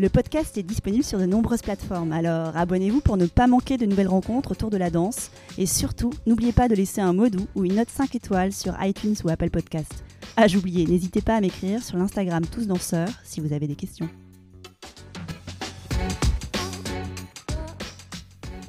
Le podcast est disponible sur de nombreuses plateformes, alors abonnez-vous pour ne pas manquer de nouvelles rencontres autour de la danse. Et surtout, n'oubliez pas de laisser un mot doux ou une note 5 étoiles sur iTunes ou Apple Podcast. Ah, j'oubliais, n'hésitez pas à m'écrire sur l'Instagram Tous Danseurs si vous avez des questions.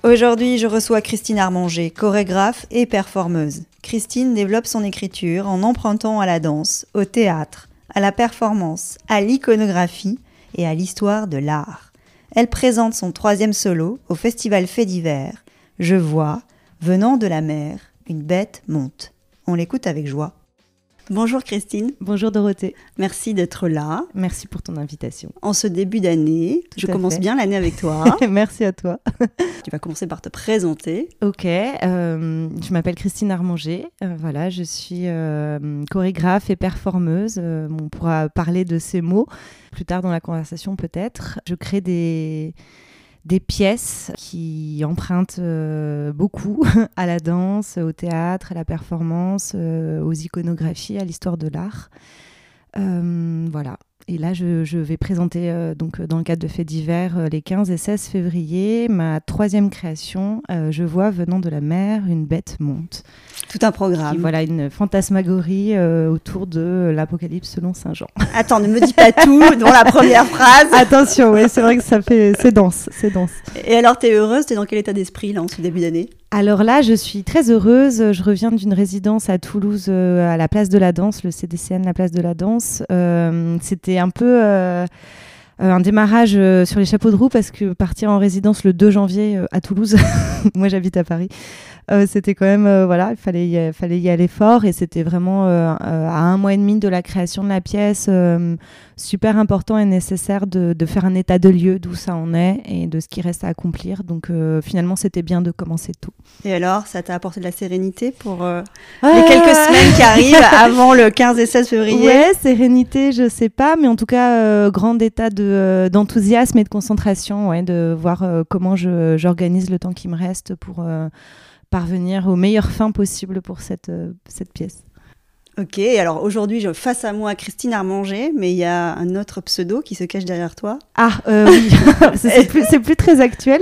Aujourd'hui, je reçois Christine Armanger, chorégraphe et performeuse. Christine développe son écriture en empruntant à la danse, au théâtre, à la performance, à l'iconographie et à l'histoire de l'art. Elle présente son troisième solo au festival Fait d'hiver. Je vois, venant de la mer, une bête monte. On l'écoute avec joie. Bonjour Christine. Bonjour Dorothée. Merci d'être là. Merci pour ton invitation. En ce début d'année, je commence bien l'année avec toi. Merci à toi. tu vas commencer par te présenter. Ok, euh, je m'appelle Christine Armanger. Euh, voilà, je suis euh, chorégraphe et performeuse. on pourra parler de ces mots plus tard dans la conversation peut-être. Je crée des des pièces qui empruntent euh, beaucoup à la danse, au théâtre, à la performance, euh, aux iconographies, à l'histoire de l'art. Euh, voilà. Et là, je, vais présenter, donc, dans le cadre de Faits divers, les 15 et 16 février, ma troisième création, Je vois venant de la mer, une bête monte. Tout un programme. voilà, une fantasmagorie autour de l'Apocalypse selon Saint Jean. Attends, ne me dis pas tout dans la première phrase. Attention, oui, c'est vrai que ça fait, c'est dense, c'est dense. Et alors, tu es heureuse, tu es dans quel état d'esprit là en ce début d'année? Alors là, je suis très heureuse. Je reviens d'une résidence à Toulouse, euh, à la place de la danse, le CDCN, la place de la danse. Euh, c'était un peu euh, un démarrage sur les chapeaux de roue parce que partir en résidence le 2 janvier à Toulouse, moi j'habite à Paris, euh, c'était quand même, euh, voilà, il fallait y, fallait y aller fort et c'était vraiment euh, à un mois et demi de la création de la pièce, super important et nécessaire de, de, faire un état de lieu d'où ça en est et de ce qui reste à accomplir. Donc finalement, c'était bien de commencer tout. Et alors, ça t'a apporté de la sérénité pour les quelques semaines qui arrivent avant le 15 et 16 février? Ouais, sérénité, je sais pas, mais en tout cas, grand état d'enthousiasme et de concentration, ouais, de voir comment j'organise le temps qui me reste pour parvenir aux meilleures fins possibles pour cette, euh, cette pièce. Ok, alors aujourd'hui, je face à moi Christine Armanger, mais il y a un autre pseudo qui se cache derrière toi. Ah, euh, oui, c'est plus, plus, très actuel.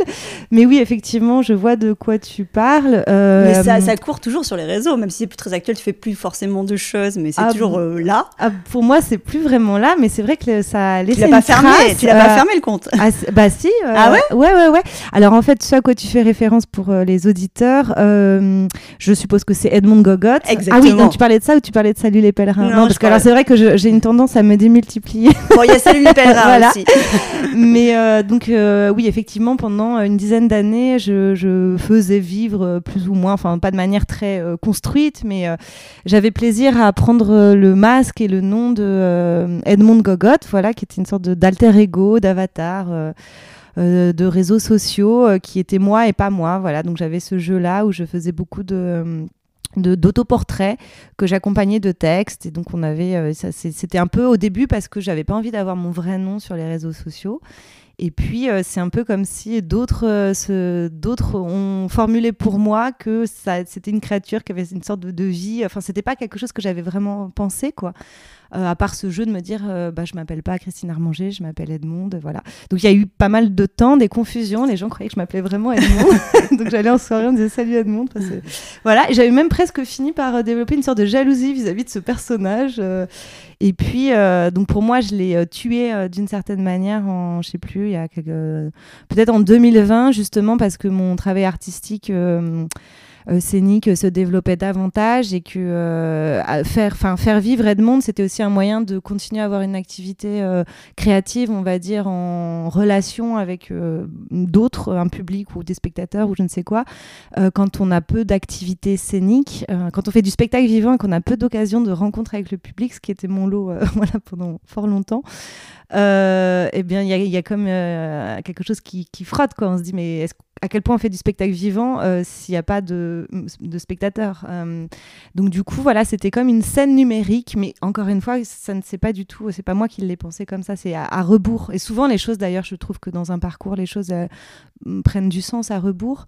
Mais oui, effectivement, je vois de quoi tu parles. Euh, mais ça, ça, court toujours sur les réseaux, même si c'est plus très actuel, tu fais plus forcément de choses, mais c'est ah toujours euh, là. Ah, pour moi, c'est plus vraiment là, mais c'est vrai que ça a laissé tu l'as pas fermé, Tu l'as pas fermé le compte ah, Bah si. ah ouais? Ouais, ouais, ouais. Alors en fait, ce à quoi tu fais référence pour les auditeurs, je suppose que c'est Edmond Gogot. Exactement. Ah oui, donc tu parlais de ça ou tu parlais de Salut les pèlerins. Non, parce que alors c'est vrai que j'ai une tendance à me démultiplier. Bon, il y a Salut les pèlerins aussi. Mais euh, donc euh, oui, effectivement, pendant une dizaine d'années, je, je, faisais vivre euh, plus ou moins, enfin pas de manière très construite, mais j'avais plaisir à prendre le masque et le nom de Edmond Gogot, voilà, qui était une sorte d'alter ego, d'avatar. de réseaux sociaux qui était moi et pas moi voilà donc j'avais ce jeu là où je faisais beaucoup de d'autoportraits que j'accompagnais de textes. Et donc on avait euh, c'était un peu au début parce que j'avais pas envie d'avoir mon vrai nom sur les réseaux sociaux. Et puis euh, c'est un peu comme si d'autres euh, ont formulé pour moi que c'était une créature qui avait une sorte de, de vie. Enfin c'était pas quelque chose que j'avais vraiment pensé quoi à part ce jeu de me dire euh, bah, je m'appelle pas Christine Armanger, je m'appelle Edmond. Voilà. Donc il y a eu pas mal de temps, des confusions. Les gens croyaient que je m'appelais vraiment Edmond. Donc j'allais en soirée, on disait salut Edmond. voilà. J'avais même presque fini par euh, développer une sorte de jalousie vis-à-vis de ce personnage. et puis, donc pour moi, je l'ai tué d'une certaine manière en, je sais plus, il y a peut-être en 2020, justement, parce que mon travail artistique scénique se développait davantage et que faire, faire vivre Edmond, c'était aussi un moyen de continuer à avoir une activité créative, on va dire, en relation avec d'autres, un public ou des spectateurs ou je ne sais quoi, quand on a peu d'activités scéniques, quand on fait du spectacle vivant et qu'on a peu d'occasions de rencontres avec le public, ce qui était mon lot voilà, pendant fort longtemps euh, eh bien, il y, a, comme euh, quelque chose qui, frotte. Quoi. On se dit, mais à quel point on fait du spectacle vivant euh, s'il n'y a pas de, de spectateurs euh, Donc, du coup, voilà, c'était comme une scène numérique, mais encore une fois, ça ne c'est pas du tout, c'est pas moi qui l'ai pensé comme ça, c'est à, rebours. Et souvent, les choses, d'ailleurs, je trouve que dans un parcours, les choses prennent du sens à rebours.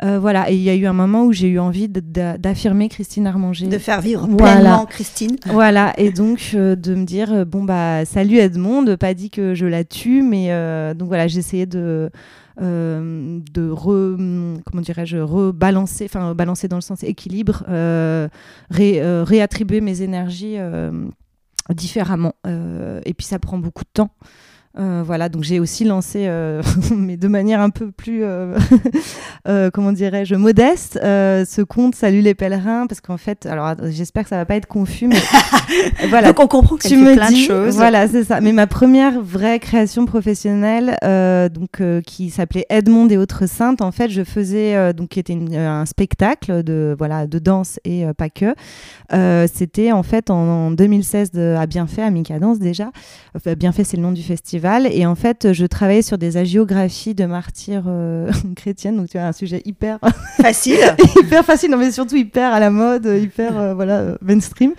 voilà, et il y a eu un moment où j'ai eu envie d'affirmer Christine Armanger. De faire vivre pleinement Christine. Voilà, et donc de me dire, bon, bah, salut Edmond, pas dit que je la tue, mais euh, donc voilà, j'essayais de, euh, de re, comment dirais-je, rebalancer, enfin balancer dans le sens équilibre, euh, réattribuer mes énergies différemment. et puis ça prend beaucoup de temps. Euh, voilà, donc j'ai aussi lancé, euh, mais de manière un peu plus, euh, comment dirais-je, modeste, ce compte Salut les pèlerins, parce qu'en fait, alors j'espère que ça va pas être confus, mais voilà. Donc on comprend que tu me plein dis, de choses. Voilà, c'est ça. Mais ma première vraie création professionnelle, donc qui s'appelait Edmond et autres saintes, en fait, je faisais donc qui était un spectacle de voilà de danse et pas que. C'était en fait en, 2016 de, à Bienfait, à Micadance déjà. Enfin, Bienfait, c'est le nom du festival et en fait, je travaillais sur des hagiographies de martyrs euh, chrétiennes. Donc, tu as un sujet hyper facile. hyper facile, non, mais surtout hyper à la mode, hyper euh, voilà, euh, mainstream.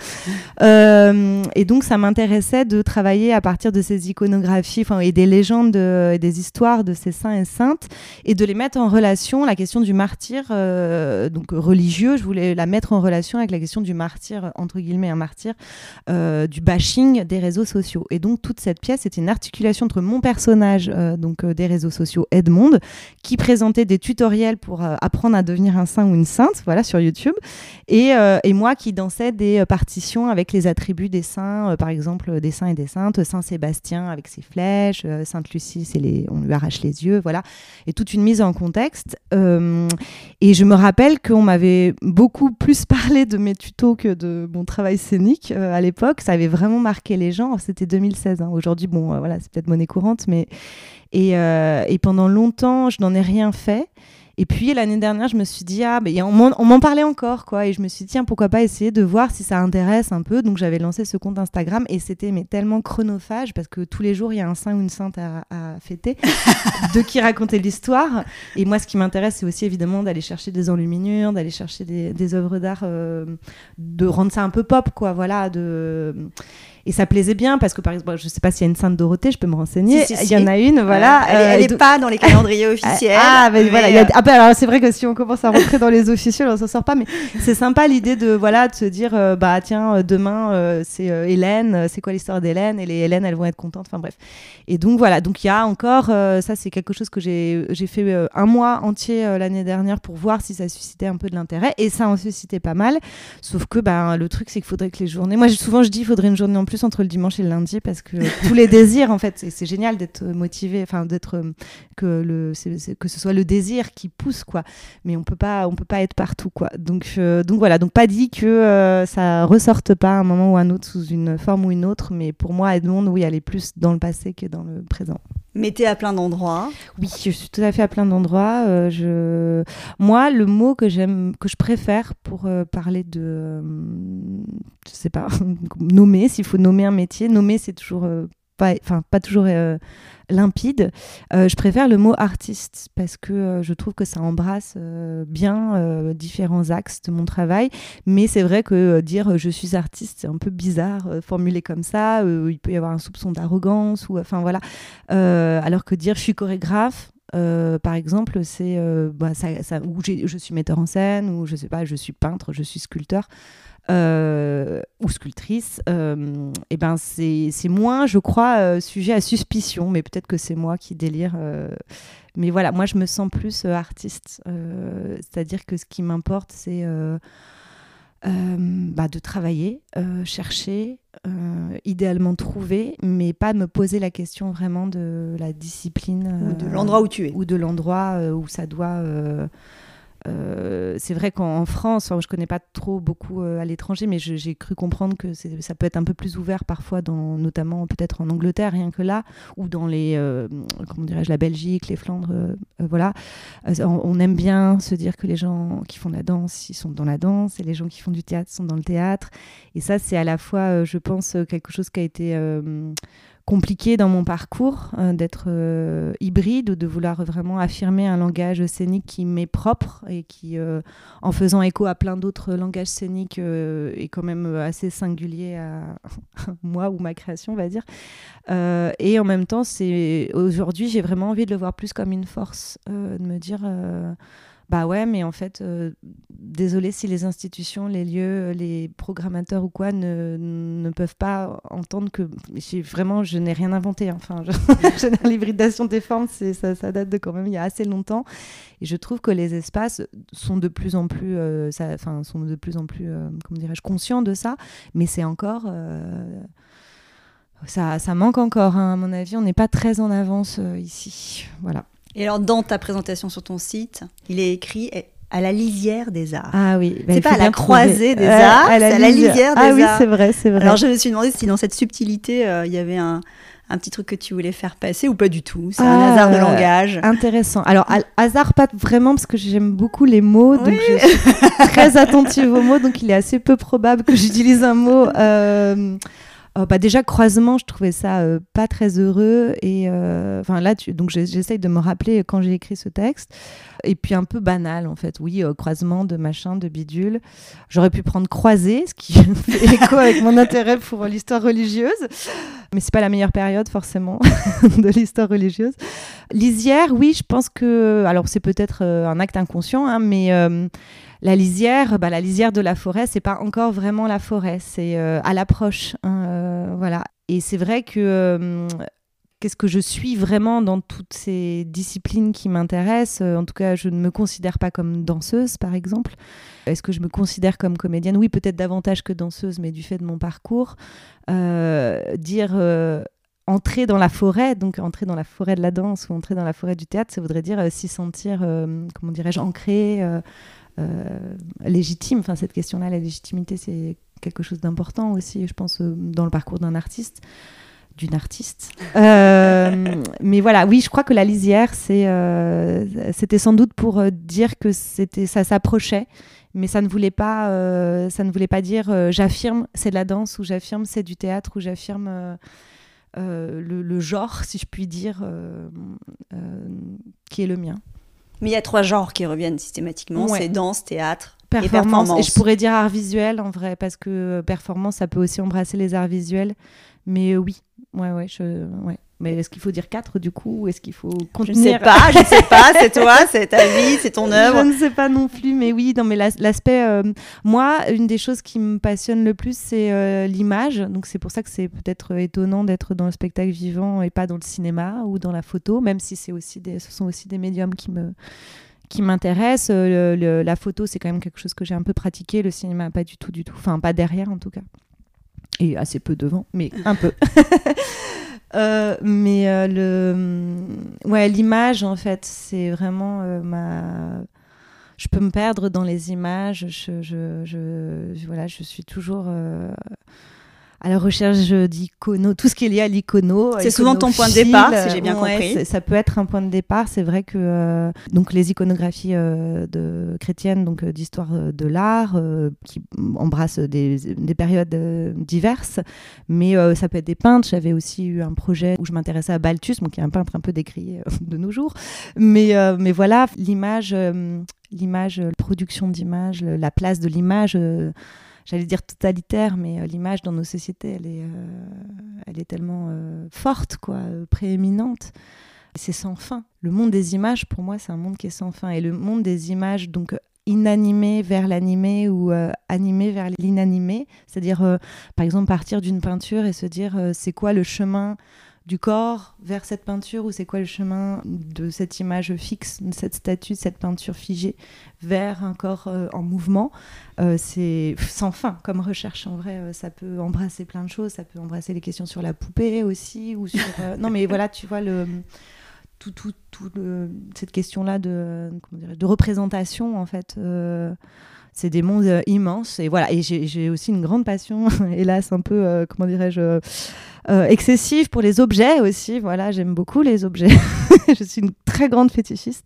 et donc, ça m'intéressait de travailler à partir de ces iconographies et des légendes et des histoires de ces saints et saintes et de les mettre en relation. La question du martyr, donc religieux, je voulais la mettre en relation avec la question du martyr, entre guillemets, un martyr, du bashing des réseaux sociaux. Et donc, toute cette pièce est une articulation entre mon personnage euh, donc euh, des réseaux sociaux Edmond qui présentait des tutoriels pour euh, apprendre à devenir un saint ou une sainte voilà sur YouTube et, et moi qui dansais des partitions avec les attributs des saints par exemple des saints et des saintes Saint Sébastien avec ses flèches Sainte Lucie on lui arrache les yeux voilà et toute une mise en contexte et je me rappelle qu'on m'avait beaucoup plus parlé de mes tutos que de mon travail scénique à l'époque ça avait vraiment marqué les gens c'était 2016 hein. aujourd'hui bon voilà c'est peut-être monnaie courante, mais et, euh, et pendant longtemps, je n'en ai rien fait. Et puis l'année dernière, je me suis dit, ah, mais on m'en parlait encore, quoi. Et je me suis dit, tiens, pourquoi pas essayer de voir si ça intéresse un peu. Donc j'avais lancé ce compte Instagram et c'était mais tellement chronophage parce que tous les jours, il y a un saint ou une sainte à, fêter, de qui raconter l'histoire. Et moi, ce qui m'intéresse, c'est aussi évidemment d'aller chercher des enluminures, d'aller chercher des, des œuvres d'art, euh, de rendre ça un peu pop, quoi. Voilà, de et ça plaisait bien parce que par exemple, je sais pas s'il y a une Sainte Dorothée, je peux me renseigner. Il y en a une, voilà. elle, n'est euh, pas dans les calendriers officiels. Ah, mais, voilà. Euh, ah, ben, alors c'est vrai que si on commence à rentrer dans les officiels, on s'en sort pas. Mais c'est sympa l'idée de voilà de se dire euh, bah tiens demain c'est Hélène, c'est quoi l'histoire d'Hélène et les Hélènes elles vont être contentes. Enfin bref. Et donc voilà, donc il y a encore ça c'est quelque chose que j'ai j'ai fait un mois entier l'année dernière pour voir si ça suscitait un peu de l'intérêt et ça en suscitait pas mal. Sauf que ben le truc c'est qu'il faudrait que les journées. Moi souvent je dis il faudrait une journée en plus entre le dimanche et le lundi parce que tous les désirs, en fait, c'est génial d'être motivé, enfin d'être que le que ce soit le désir qui pousse quoi. Mais on peut pas on peut pas être partout quoi. Donc euh, donc voilà, donc pas dit que euh, ça ressorte pas à un moment ou un autre sous une forme ou une autre, mais pour moi Edmond, oui, elle est plus dans le passé que dans le présent. Mettez à plein d'endroits. Oui, je suis tout à fait à plein d'endroits. Euh. Moi, le mot que j'aime, que je préfère pour euh, parler de, euh, je sais pas, nommer, s'il faut nommer un métier, nommer c'est toujours pas, enfin pas toujours limpide. Euh, je préfère le mot artiste parce que euh, je trouve que ça embrasse euh, bien différents axes de mon travail. Mais c'est vrai que dire je suis artiste, c'est un peu bizarre formulé comme ça. il peut y avoir un soupçon d'arrogance ou enfin voilà. alors que dire je suis chorégraphe, par exemple, c'est bah, ça, ou je suis metteur en scène, ou je sais pas, je suis peintre, je suis sculpteur. Euh, ou sculptrice, euh, et ben c'est moins, je crois, euh, sujet à suspicion, mais peut-être que c'est moi qui délire. mais voilà, moi je me sens plus artiste, c'est-à-dire que ce qui m'importe, c'est bah, de travailler, chercher, idéalement trouver, mais pas me poser la question vraiment de la discipline. ou de l'endroit où tu es. Ou de l'endroit où ça doit euh, c'est vrai qu'en France, je connais pas trop beaucoup euh, à l'étranger, mais j'ai cru comprendre que ça peut être un peu plus ouvert parfois, dans, notamment peut-être en Angleterre, rien que là, ou dans les, euh, comment dirais-je, la Belgique, les Flandres, voilà. On, aime bien se dire que les gens qui font de la danse, ils sont dans la danse, et les gens qui font du théâtre sont dans le théâtre. Et ça, c'est à la fois, je pense, quelque chose qui a été compliqué dans mon parcours euh, d'être euh, hybride ou de vouloir vraiment affirmer un langage scénique qui m'est propre et qui, euh, en faisant écho à plein d'autres langages scéniques, est quand même assez singulier à moi ou ma création, on va dire. et en même temps, aujourd'hui, j'ai vraiment envie de le voir plus comme une force, de me dire bah ouais, mais en fait, euh, désolé si les institutions, les lieux, les programmateurs ou quoi ne, ne peuvent pas entendre que vraiment, je n'ai rien inventé. Hein. Enfin, l'hybridation des formes, ça, date de quand même il y a assez longtemps. Et je trouve que les espaces sont de plus en plus, euh, sont de plus en plus, euh, comment dirais-je, conscients de ça. Mais c'est encore ça, ça, manque encore, hein. à mon avis. On n'est pas très en avance ici. Voilà. Et alors, dans ta présentation sur ton site, il est écrit à la lisière des arts. Ah oui. Bah, c'est pas à la croisée des arts, c'est à la lisière des arts. Ah oui, c'est vrai, c'est vrai. Alors, je me suis demandé si dans cette subtilité, euh, il y avait un, un petit truc que tu voulais faire passer ou pas du tout C'est un hasard de ah, langage Intéressant. Alors, hasard, pas vraiment, parce que j'aime beaucoup les mots, donc je suis très attentive aux mots, donc il est assez peu probable que j'utilise un mot. Euh, Oh, bah déjà croisement, je trouvais ça euh, pas très heureux et euh, enfin là, tu, donc j'essaye de me rappeler quand j'ai écrit ce texte et puis un peu banal en fait. Oui, euh, croisement de machin, de bidule. J'aurais pu prendre croisé, ce qui fait écho avec mon intérêt pour l'histoire religieuse, mais c'est pas la meilleure période forcément de l'histoire religieuse. Lisière, oui, je pense que alors c'est peut-être un acte inconscient, hein, mais la lisière, bah, la lisière de la forêt, c'est pas encore vraiment la forêt, c'est euh, à l'approche. Hein, euh, voilà. Et c'est vrai que euh, qu'est-ce que je suis vraiment dans toutes ces disciplines qui m'intéressent En tout cas, je ne me considère pas comme danseuse, par exemple. Est-ce que je me considère comme comédienne? Oui, peut-être davantage que danseuse, mais du fait de mon parcours. dire entrer dans la forêt, donc entrer dans la forêt de la danse ou entrer dans la forêt du théâtre, ça voudrait dire s'y sentir, comment dirais-je, ancré, légitime. Enfin, cette question-là, la légitimité, c'est quelque chose d'important aussi, je pense, euh, dans le parcours d'un artiste d'une artiste. Euh, mais voilà, oui, je crois que la lisière, c'était sans doute pour dire que c'était, ça s'approchait, mais ça ne voulait pas, ça ne voulait pas dire j'affirme c'est de la danse ou j'affirme c'est du théâtre ou j'affirme le, le, genre, si je puis dire, qui est le mien. Mais il y a trois genres qui reviennent systématiquement, c'est danse, théâtre performance. et performance. Et je pourrais dire art visuel en vrai, parce que performance, ça peut aussi embrasser les arts visuels. Mais euh, oui, ouais, ouais, je, ouais. Mais est-ce qu'il faut dire quatre du coup ou est-ce qu'il faut continuer Je ne sais pas, je ne sais pas, c'est toi, c'est ta vie, c'est ton œuvre. Je ne sais pas non plus, mais oui, non, mais l'aspect, euh, moi, une des choses qui me passionne le plus, c'est euh, l'image. Donc c'est pour ça que c'est peut-être étonnant d'être dans le spectacle vivant et pas dans le cinéma ou dans la photo, même si aussi des, ce sont aussi des médiums qui me qui m'intéressent. Euh, la photo, c'est quand même quelque chose que j'ai un peu pratiqué. Le cinéma, pas du tout, du tout. Enfin, pas derrière en tout cas. Et assez peu devant, mais un peu. Euh, mais euh, le, ouais, l'image, en fait, c'est vraiment euh, ma. Je peux me perdre dans les images. Je, je, je voilà, je suis toujours à la recherche d'icono, tout ce qui est lié à l'icono. C'est souvent ton point de départ, si j'ai bien compris. Ça peut être un point de départ. C'est vrai que euh, donc les iconographies euh, de chrétiennes, donc euh, d'histoire de l'art, qui embrassent des, des périodes diverses, mais ça peut être des peintres. J'avais aussi eu un projet où je m'intéressais à Balthus, donc qui est un peintre un peu décrié de nos jours. Mais mais voilà, l'image, l'image, la production d'image, la place de l'image j'allais dire totalitaire, mais euh, l'image dans nos sociétés, elle est, euh, elle est tellement euh, forte, quoi, prééminente. C'est sans fin. Le monde des images, pour moi, c'est un monde qui est sans fin. Et le monde des images, donc inanimé vers l'animé ou animé vers l'inanimé, c'est-à-dire, par exemple, partir d'une peinture et se dire, c'est quoi le chemin du corps vers cette peinture ou c'est quoi le chemin de cette image fixe, de cette statue, de cette peinture figée vers un corps euh, en mouvement? Euh, c'est sans fin comme recherche en vrai. Euh, ça peut embrasser plein de choses. Ça peut embrasser les questions sur la poupée aussi ou sur. non mais voilà, tu vois le tout, tout, tout cette question-là de, de représentation, en fait. C'est des mondes immenses. Et voilà, et j'ai aussi une grande passion, hélas, un peu, comment dirais-je, excessive pour les objets aussi. Voilà, j'aime beaucoup les objets. je suis une très grande fétichiste.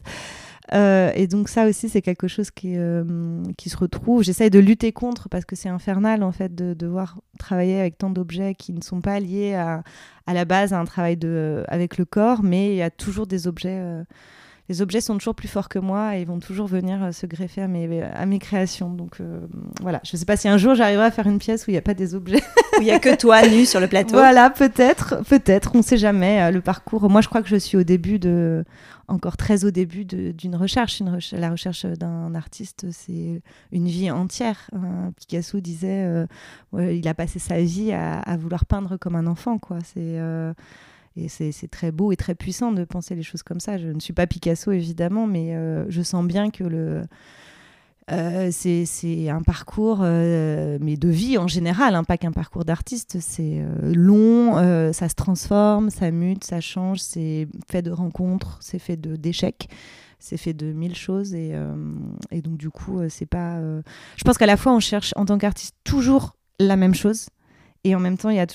Euh, et donc ça aussi, c'est quelque chose qui, euh, qui se retrouve. J'essaye de lutter contre parce que c'est infernal en fait de devoir travailler avec tant d'objets qui ne sont pas liés à, à, la base à un travail de, avec le corps, mais il y a toujours des objets. Euh, les objets sont toujours plus forts que moi et ils vont toujours venir se greffer à mes, à mes créations. Donc voilà, je ne sais pas si un jour j'arriverai à faire une pièce où il n'y a pas des objets. où il n'y a que toi nu sur le plateau. Voilà, peut-être, peut-être, on ne sait jamais. le parcours, moi je crois que je suis au début de, encore très au début d'une recherche. Une La recherche d'un artiste, c'est une vie entière. Picasso disait, euh, il a passé sa vie à, vouloir peindre comme un enfant. quoi. C'est euh, c'est très beau et très puissant de penser les choses comme ça. Je ne suis pas Picasso évidemment, mais euh, je sens bien que euh, c'est un parcours, euh, mais de vie en général, hein, pas qu'un parcours d'artiste. C'est long, ça se transforme, ça mute, ça change. C'est fait de rencontres, c'est fait d'échecs, c'est fait de mille choses. Et donc, du coup, c'est pas. Je pense qu'à la fois, on cherche en tant qu'artiste toujours la même chose. Et en même temps, il y a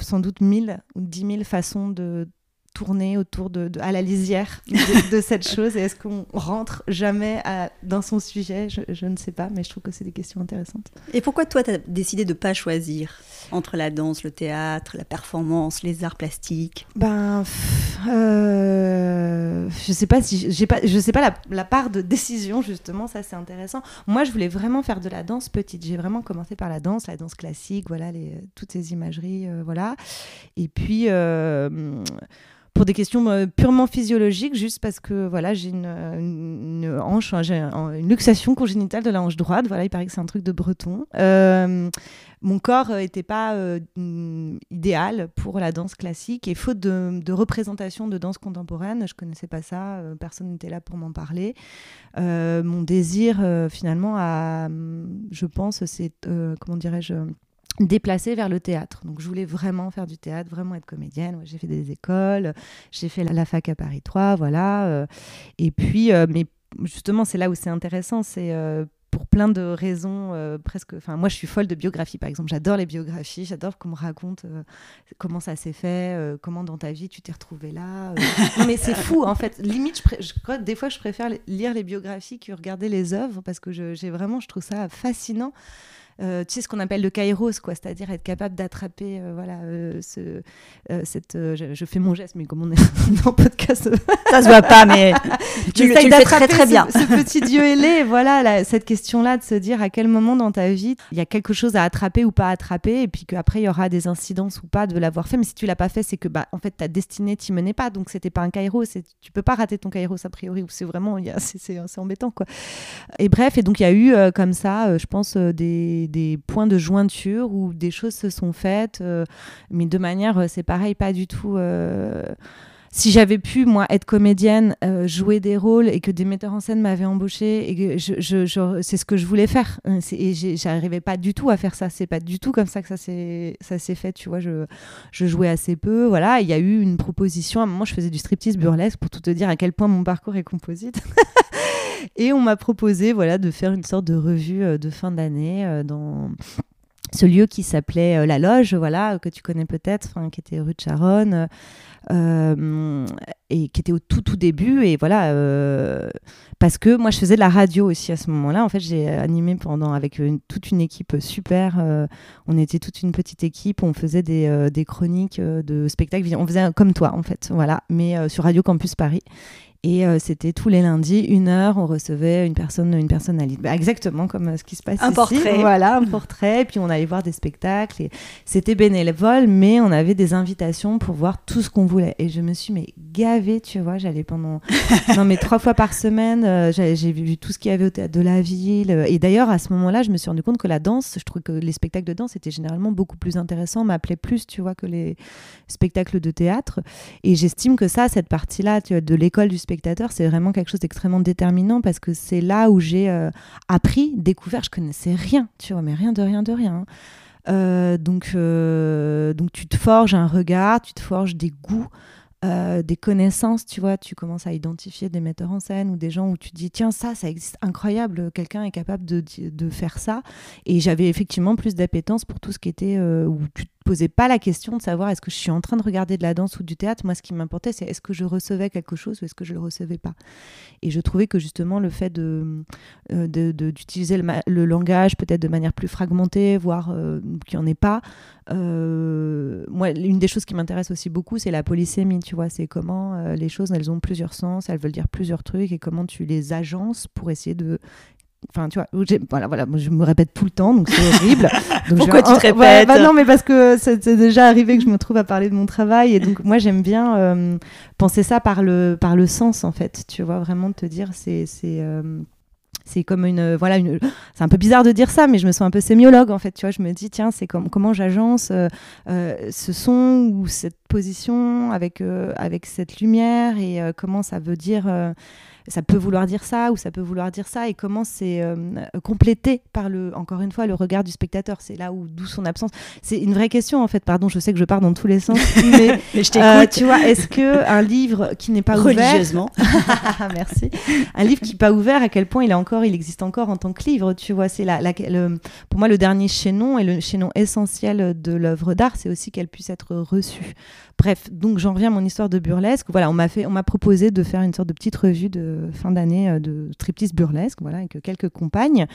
sans doute mille ou dix mille façons de tourner autour de, à la lisière de, cette chose. Et est-ce qu'on rentre jamais à, dans son sujet? Je, ne sais pas, mais je trouve que c'est des questions intéressantes. Et pourquoi toi, tu as décidé de ne pas choisir? Entre la danse, le théâtre, la performance, les arts plastiques Ben, euh, je sais pas si j'ai pas, je sais pas la, part de décision justement, ça c'est intéressant. Moi, je voulais vraiment faire de la danse petite. J'ai vraiment commencé par la danse, la danse classique, voilà, les, toutes ces imageries, euh, voilà. Et puis euh, pour des questions euh, purement physiologiques, juste parce que voilà, j'ai une, hanche, j'ai une luxation congénitale de la hanche droite. Voilà, il paraît que c'est un truc de breton. Euh, mon corps n'était pas euh, idéal pour la danse classique et faute de, de, représentation de danse contemporaine, je connaissais pas ça, personne n'était là pour m'en parler. mon désir, finalement, à, je pense, c'est comment dirais-je déplacée vers le théâtre. Donc je voulais vraiment faire du théâtre, vraiment être comédienne. J'ai fait des écoles, j'ai fait la, fac à Paris 3, voilà. Euh. et puis, euh, mais justement, c'est là où c'est intéressant, c'est euh, pour plein de raisons presque. Enfin, moi, je suis folle de biographie, par exemple. J'adore les biographies, j'adore qu'on me raconte comment ça s'est fait, comment dans ta vie tu t'es retrouvé là. mais c'est fou, en fait. Limite, je, crois des fois, je préfère lire les biographies que regarder les œuvres parce que j'ai vraiment, je trouve ça fascinant. Euh, tu sais, ce qu'on appelle le kairos, quoi, c'est-à-dire être capable d'attraper, euh, voilà, euh, ce, cette, je, fais mon geste, mais comme on est dans podcast, ça se voit pas, mais tu, le, fais très très bien. Ce, petit dieu ailé, voilà, cette question-là de se dire à quel moment dans ta vie il y a quelque chose à attraper ou pas attraper, et puis qu'après il y aura des incidences ou pas de l'avoir fait, mais si tu l'as pas fait, c'est que bah en fait ta destinée t'y menait pas, donc c'était pas un kairos, et tu peux pas rater ton kairos a priori, ou c'est vraiment, c'est embêtant quoi. Et bref, et donc il y a eu comme ça, je pense des des, points de jointure où des choses se sont faites, euh, mais de manière, euh, c'est pareil, pas du tout euh, si j'avais pu moi être comédienne, jouer des rôles et que des metteurs en scène m'avaient embauché et je, c'est ce que je voulais faire. Et j'arrivais pas du tout à faire ça. C'est pas du tout comme ça que ça s'est fait. Tu vois, je, je jouais assez peu. Voilà, il y a eu une proposition. À un moment, je faisais du striptease burlesque pour tout te dire à quel point mon parcours est composite. Et on m'a proposé voilà, de faire une sorte de revue euh, de fin d'année euh, dans ce lieu qui s'appelait euh, La Loge, voilà, que tu connais peut-être, qui était rue de Charonne, et qui était au tout tout début. Et voilà, parce que moi je faisais de la radio aussi à ce moment-là. En fait, j'ai animé pendant avec toute une équipe super. on était toute une petite équipe. On faisait des, des chroniques de spectacles. On faisait comme toi en fait, voilà, mais sur Radio Campus Paris. Et euh, c'était tous les lundis, une heure, on recevait une personne, une personnalité, bah, exactement comme euh, ce qui se passe un ici. Portrait. Voilà, un portrait. Et puis on allait voir des spectacles. C'était bénévole, mais on avait des invitations pour voir tout ce qu'on voulait. Et je me suis mais gavée, tu vois. J'allais pendant, non mais trois fois par semaine. Euh, j'ai vu tout ce qu'il y avait au théâtre de la ville. Et d'ailleurs à ce moment-là, je me suis rendu compte que la danse, je trouvais que les spectacles de danse étaient généralement beaucoup plus intéressants, m'appelaient plus, tu vois, que les spectacles de théâtre. Et j'estime que ça, cette partie-là de l'école du spectacle c'est vraiment quelque chose d'extrêmement déterminant parce que c'est là où j'ai euh, appris, découvert, je connaissais rien, tu vois, mais rien de rien de rien. Hein. Euh, donc, euh, donc tu te forges un regard, tu te forges des goûts. Euh, des connaissances, tu vois, tu commences à identifier des metteurs en scène ou des gens où tu te dis, tiens, ça, ça existe incroyable, quelqu'un est capable de, de faire ça. Et j'avais effectivement plus d'appétence pour tout ce qui était euh, où tu posais pas la question de savoir est-ce que je suis en train de regarder de la danse ou du théâtre? Moi, ce qui m'importait, c'est est-ce que je recevais quelque chose ou est-ce que je le recevais pas? Et je trouvais que justement le fait de, euh, d'utiliser le, langage peut-être de manière plus fragmentée, voire qu'il n'y en ait pas. Moi, une des choses qui m'intéresse aussi beaucoup, c'est la polysémie. Tu vois, c'est comment les choses, elles ont plusieurs sens, elles veulent dire plusieurs trucs et comment tu les agences pour essayer de Enfin, tu vois, voilà, voilà, je me répète tout le temps, donc c'est horrible. Donc Pourquoi tu te répètes bah Non, mais parce que c'est déjà arrivé que je me trouve à parler de mon travail, et donc moi j'aime bien euh, penser ça par le par le sens en fait. Tu vois, vraiment te dire c'est c'est euh, c'est comme une voilà une c'est un peu bizarre de dire ça mais je me sens un peu sémiologue en fait tu vois je me dis tiens c'est comme comment j'agence euh, ce son ou cette position avec avec cette lumière et comment ça veut dire ça peut vouloir dire ça ou ça peut vouloir dire ça et comment c'est euh, complété par le encore une fois le regard du spectateur. C'est là où d'où son absence. C'est une vraie question en fait. Pardon je sais que je pars dans tous les sens mais, je t'écoute. euh, tu vois est-ce que un livre qui n'est pas ouvert religieusement. Merci. Un livre qui n'est pas ouvert à quel point il est encore il existe encore en tant que livre tu vois? C'est la, le, pour moi le dernier chaînon et le chaînon essentiel de l'œuvre d'art. C'est aussi qu'elle puisse être reçue bref donc j'en reviens à mon histoire de burlesque voilà on m'a fait on m'a proposé de faire une sorte de petite revue de fin d'année euh, de striptease burlesque, voilà, avec quelques compagnes.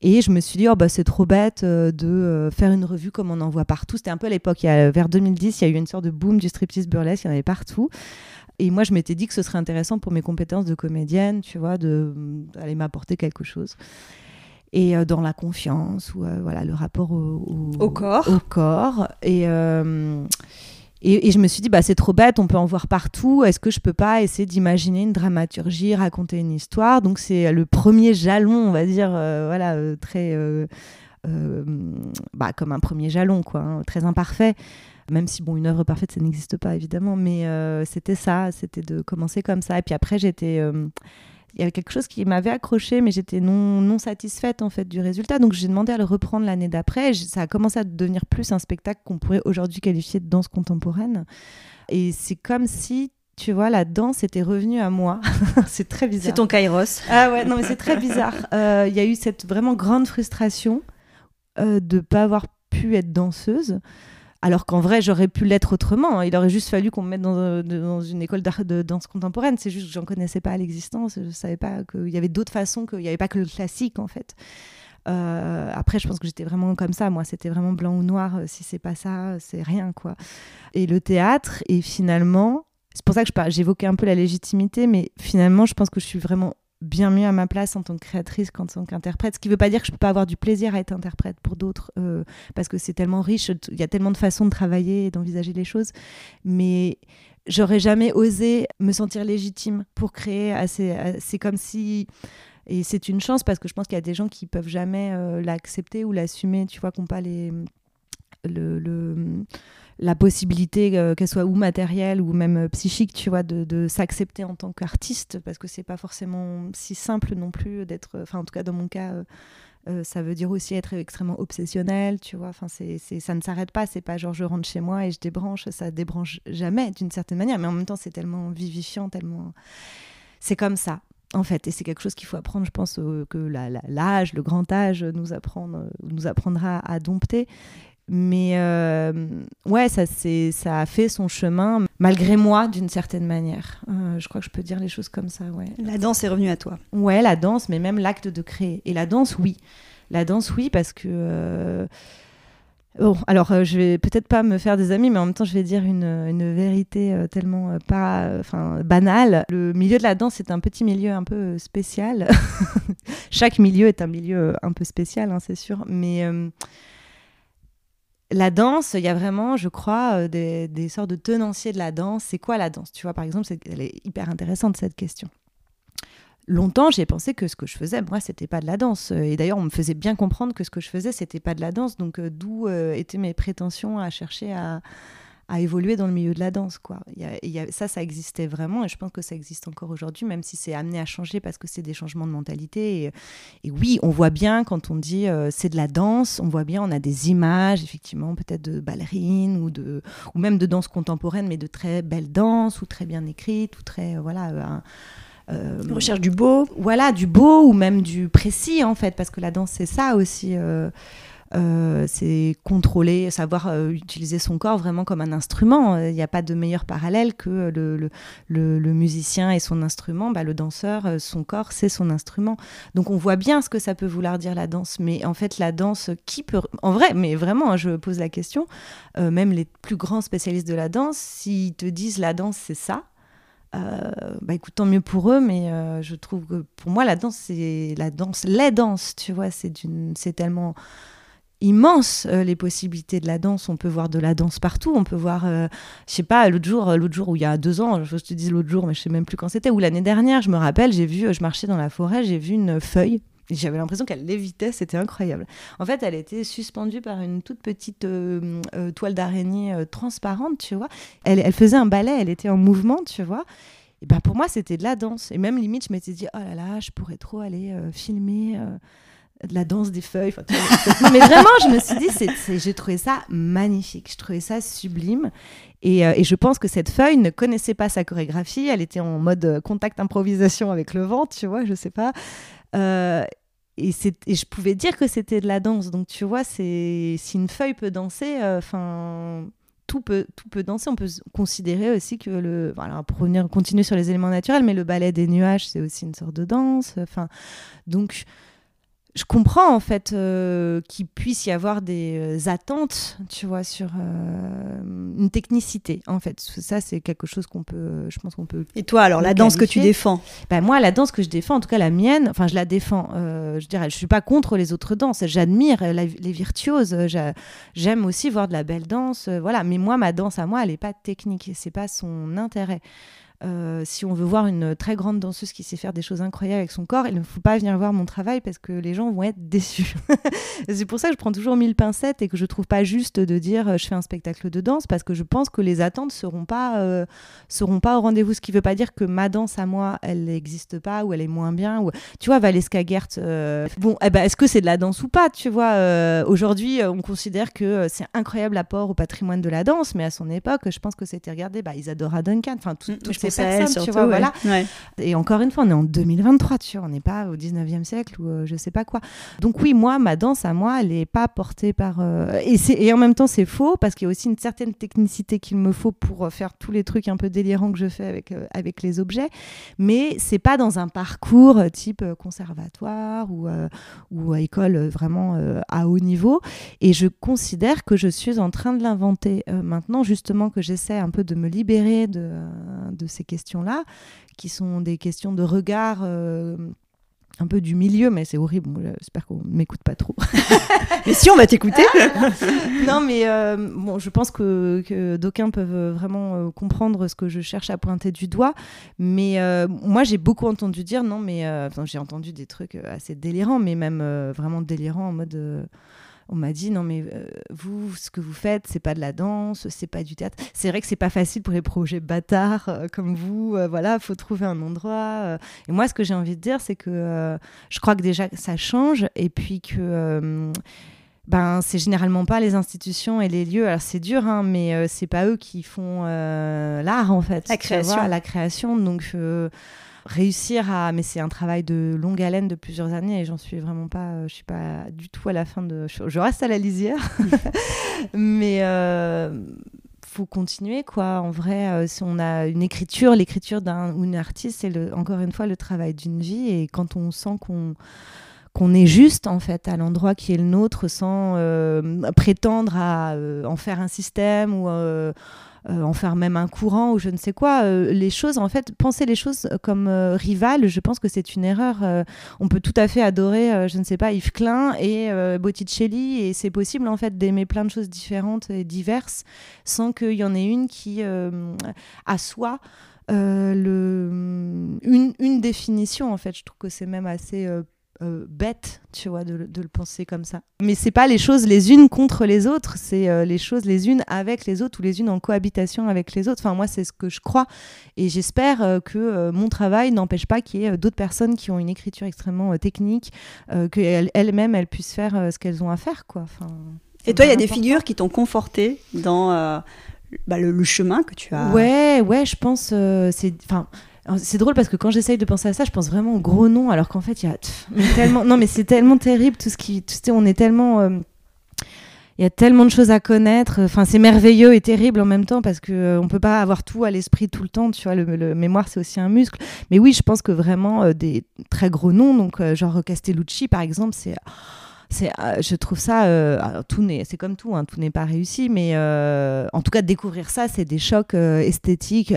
Et je me suis dit, oh, bah, c'est trop bête euh, de euh, faire une revue comme on en voit partout. C'était un peu l'époque, vers 2010, il y a eu une sorte de boom du striptease burlesque, il y en avait partout. Et moi, je m'étais dit que ce serait intéressant pour mes compétences de comédienne, tu vois, d'aller m'apporter quelque chose et dans la confiance ou voilà le rapport au, au, corps au corps et et, je me suis dit, bah, c'est trop bête, on peut en voir partout. Est-ce que je peux pas essayer d'imaginer une dramaturgie, raconter une histoire? Donc, c'est le premier jalon, on va dire, euh, voilà, euh, très. Euh, bah, comme un premier jalon, quoi, hein, très imparfait. Même si, bon, une œuvre parfaite, ça n'existe pas, évidemment. Mais c'était ça, c'était de commencer comme ça. Et puis après, j'étais il y avait quelque chose qui m'avait accroché, mais j'étais non, non satisfaite en fait du résultat. Donc j'ai demandé à le reprendre l'année d'après. Ça a commencé à devenir plus un spectacle qu'on pourrait aujourd'hui qualifier de danse contemporaine. Et c'est comme si tu vois, la danse était revenue à moi. c'est très bizarre. C'est ton kairos. Ah ouais, non, mais c'est très bizarre. Euh, il y a eu cette vraiment grande frustration euh, de ne pas avoir pu être danseuse alors qu'en vrai j'aurais pu l'être autrement. Hein. Il aurait juste fallu qu'on me mette dans, euh, une école de danse contemporaine. C'est juste que j'en connaissais pas l'existence. Je savais pas qu'il y avait d'autres façons, qu'il n'y avait pas que le classique en fait. Euh, après, je pense que j'étais vraiment comme ça. Moi, c'était vraiment blanc ou noir. Euh, si c'est pas ça, c'est rien quoi. Et le théâtre, et finalement, c'est pour ça que j'évoquais un peu la légitimité, mais finalement, je pense que je suis vraiment bien mieux à ma place en tant que créatrice qu'en tant qu'interprète. Ce qui ne veut pas dire que je ne peux pas avoir du plaisir à être interprète pour d'autres, euh, parce que c'est tellement riche, il y a tellement de façons de travailler et d'envisager les choses. Mais j'aurais jamais osé me sentir légitime pour créer. C'est comme si. Et c'est une chance parce que je pense qu'il y a des gens qui peuvent jamais euh, l'accepter ou l'assumer, tu vois, qui n'ont pas les. le, le la possibilité, euh, qu'elle soit ou matérielle ou même euh, psychique, tu vois, de, s'accepter en tant qu'artiste, parce que c'est pas forcément si simple non plus d'être, enfin en tout cas dans mon cas, euh, ça veut dire aussi être extrêmement obsessionnel, tu vois, enfin c'est, ça ne s'arrête pas, c'est pas genre je rentre chez moi et je débranche, ça débranche jamais d'une certaine manière, mais en même temps c'est tellement vivifiant, tellement... C'est comme ça, en fait. Et c'est quelque chose qu'il faut apprendre, je pense, que l'âge, le grand âge nous, nous apprendra à dompter. Mais euh, ouais, ça, ça a fait son chemin, malgré moi, d'une certaine manière. Euh, je crois que je peux dire les choses comme ça, ouais. La danse est revenue à toi Ouais, la danse, mais même l'acte de créer. Et la danse, oui. La danse, oui, parce que... Euh, bon, alors je vais peut-être pas me faire des amis, mais en même temps je vais dire une, une vérité tellement pas, enfin banale. Le milieu de la danse est un petit milieu un peu spécial. Chaque milieu est un milieu un peu spécial, hein, c'est sûr. Mais la danse, il y a vraiment, je crois, euh, des, sortes de tenanciers de la danse. C'est quoi la danse? Tu vois, par exemple, elle est hyper intéressante cette question. Longtemps, j'ai pensé que ce que je faisais, moi, c'était pas de la danse. Et d'ailleurs, on me faisait bien comprendre que ce que je faisais, c'était pas de la danse. Donc, euh, d'où euh, étaient mes prétentions à chercher à, à évoluer dans le milieu de la danse. Quoi. ça, ça existait vraiment et je pense que ça existe encore aujourd'hui, même si c'est amené à changer parce que c'est des changements de mentalité. Et, oui, on voit bien quand on dit euh, c'est de la danse, on voit bien, on a des images, effectivement, peut-être de ballerines ou, de, ou même de danse contemporaine, mais de très belles danses ou très bien écrites ou très. Euh, voilà. Euh, recherche du beau. Voilà, du beau ou même du précis en fait, parce que la danse c'est ça aussi. Euh, c'est contrôler, savoir euh, utiliser son corps vraiment comme un instrument. Il n'y a pas de meilleur parallèle que le, le, musicien et son instrument. Bah, le danseur, euh, son corps, c'est son instrument. Donc on voit bien ce que ça peut vouloir dire la danse. Mais en fait, la danse, qui peut... En vrai, mais vraiment, hein, je pose la question, même les plus grands spécialistes de la danse, s'ils te disent la danse, c'est ça, bah écoute, tant mieux pour eux, mais je trouve que pour moi, la danse, c'est la danse, les danses, tu vois, c'est tellement immense euh, les possibilités de la danse. On peut voir de la danse partout. On peut voir, euh, je sais pas, l'autre jour, euh, l'autre jour où il y a deux ans, je te dis l'autre jour, mais je sais même plus quand c'était, ou l'année dernière, je me rappelle, j'ai vu, je marchais dans la forêt, j'ai vu une feuille. J'avais l'impression qu'elle lévitait, c'était incroyable. En fait, elle était suspendue par une toute petite toile d'araignée transparente, tu vois. Elle, elle faisait un ballet, elle était en mouvement, tu vois. Et ben pour moi, c'était de la danse. Et même limite, je m'étais dit, oh là là, je pourrais trop aller filmer de la danse des feuilles. mais vraiment, je me suis dit, j'ai trouvé ça magnifique, je trouvais ça sublime. Et, euh, et, je pense que cette feuille ne connaissait pas sa chorégraphie, elle était en mode euh, contact improvisation avec le vent, tu vois, je sais pas. Euh, et, et, je pouvais dire que c'était de la danse. Donc, tu vois, si une feuille peut danser, enfin. tout peut, tout peut danser. On peut considérer aussi que le. Voilà, pour revenir, continuer sur les éléments naturels, mais le ballet des nuages, c'est aussi une sorte de danse. Enfin, donc, je comprends en fait euh, qu'il puisse y avoir des euh, attentes, tu vois, sur euh, une technicité. En fait, ça c'est quelque chose qu'on peut, je pense qu'on peut. Et toi, alors la danse que tu défends ben, moi, la danse que je défends, en tout cas la mienne, enfin je la défends. je dirais, je suis pas contre les autres danses. J'admire les virtuoses. J'aime aussi voir de la belle danse, voilà. Mais moi, ma danse à moi, elle est pas technique. C'est pas son intérêt. Euh, si on veut voir une très grande danseuse qui sait faire des choses incroyables avec son corps, il ne faut pas venir voir mon travail parce que les gens vont être déçus. c'est pour ça que je prends toujours mille pincettes et que je trouve pas juste de dire euh, je fais un spectacle de danse parce que je pense que les attentes seront pas euh, seront pas au rendez-vous. Ce qui veut pas dire que ma danse à moi elle n'existe pas ou elle est moins bien. Ou tu vois Valeska Gert, bon, eh ben, est-ce que c'est de la danse ou pas Tu vois, aujourd'hui on considère que c'est incroyable apport au patrimoine de la danse, mais à son époque, je pense que c'était regardé bah, Isadora Duncan, enfin tout, tu vois, voilà. Et encore une fois, on est en 2023, tu vois, on n'est pas au 19e siècle ou euh, je sais pas quoi. Donc oui, moi, ma danse à moi, elle n'est pas portée par... Euh, et, et en même temps, c'est faux parce qu'il y a aussi une certaine technicité qu'il me faut pour euh, faire tous les trucs un peu délirants que je fais avec, avec les objets. Mais c'est pas dans un parcours type conservatoire ou, ou école vraiment à haut niveau. Et je considère que je suis en train de l'inventer. maintenant, justement, que j'essaie un peu de me libérer de, de ces questions-là, qui sont des questions de regard euh, un peu du milieu, mais c'est horrible. J'espère qu'on ne m'écoute pas trop. mais si, on va t'écouter. non, mais euh, bon, je pense que, d'aucuns peuvent vraiment euh, comprendre ce que je cherche à pointer du doigt. Mais moi, j'ai beaucoup entendu dire, non, mais j'ai entendu des trucs assez délirants, mais même vraiment délirants en mode on m'a dit non mais euh, vous ce que vous faites c'est pas de la danse c'est pas du théâtre. C'est vrai que c'est pas facile pour les projets bâtards euh, comme vous euh, voilà faut trouver un endroit et moi ce que j'ai envie de dire c'est que je crois que déjà ça change et puis que ben c'est généralement pas les institutions et les lieux. Alors c'est dur hein, mais c'est pas eux qui font l'art en fait la création. la création. Donc réussir à mais c'est un travail de longue haleine de plusieurs années et j'en suis vraiment pas euh, je suis pas du tout à la fin de je, reste à la lisière. Mais euh, faut continuer quoi. En vrai euh, si on a une écriture l'écriture d'un ou une artiste c'est encore une fois le travail d'une vie. Et quand on sent qu'on qu'on est juste en fait à l'endroit qui est le nôtre sans prétendre à en faire un système ou euh, en faire même un courant ou je ne sais quoi. Euh, les choses, en fait, penser les choses comme euh, rivales, je pense que c'est une erreur. on peut tout à fait adorer, je ne sais pas, Yves Klein et Botticelli, et c'est possible en fait d'aimer plein de choses différentes et diverses sans qu'il y en ait une qui assoit le, une, une, définition en fait. Je trouve que c'est même assez euh, bête, tu vois, de, le penser comme ça. Mais c'est pas les choses les unes contre les autres, c'est euh, les choses les unes avec les autres ou les unes en cohabitation avec les autres. Enfin, moi, c'est ce que je crois. Et j'espère euh, que mon travail n'empêche pas qu'il y ait d'autres personnes qui ont une écriture extrêmement technique, qu'elles-mêmes, elles puissent faire ce qu'elles ont à faire, quoi. Enfin, Et toi, il y a des figures qui t'ont conforté dans bah, le, le, chemin que tu as. Ouais, ouais, je pense. c'est, enfin c'est drôle parce que quand j'essaye de penser à ça, je pense vraiment au gros nom, alors qu'en fait, il y a tellement. Non, mais c'est tellement terrible tout ce qui. on est tellement. Euh, il y a tellement de choses à connaître. Enfin, c'est merveilleux et terrible en même temps parce que euh, on peut pas avoir tout à l'esprit tout le temps. Tu vois, le, mémoire c'est aussi un muscle. Mais oui, je pense que vraiment euh, des très gros noms, donc genre Castellucci par exemple, c'est c'est je trouve ça c'est comme tout hein, tout n'est pas réussi mais en tout cas découvrir ça c'est des chocs esthétiques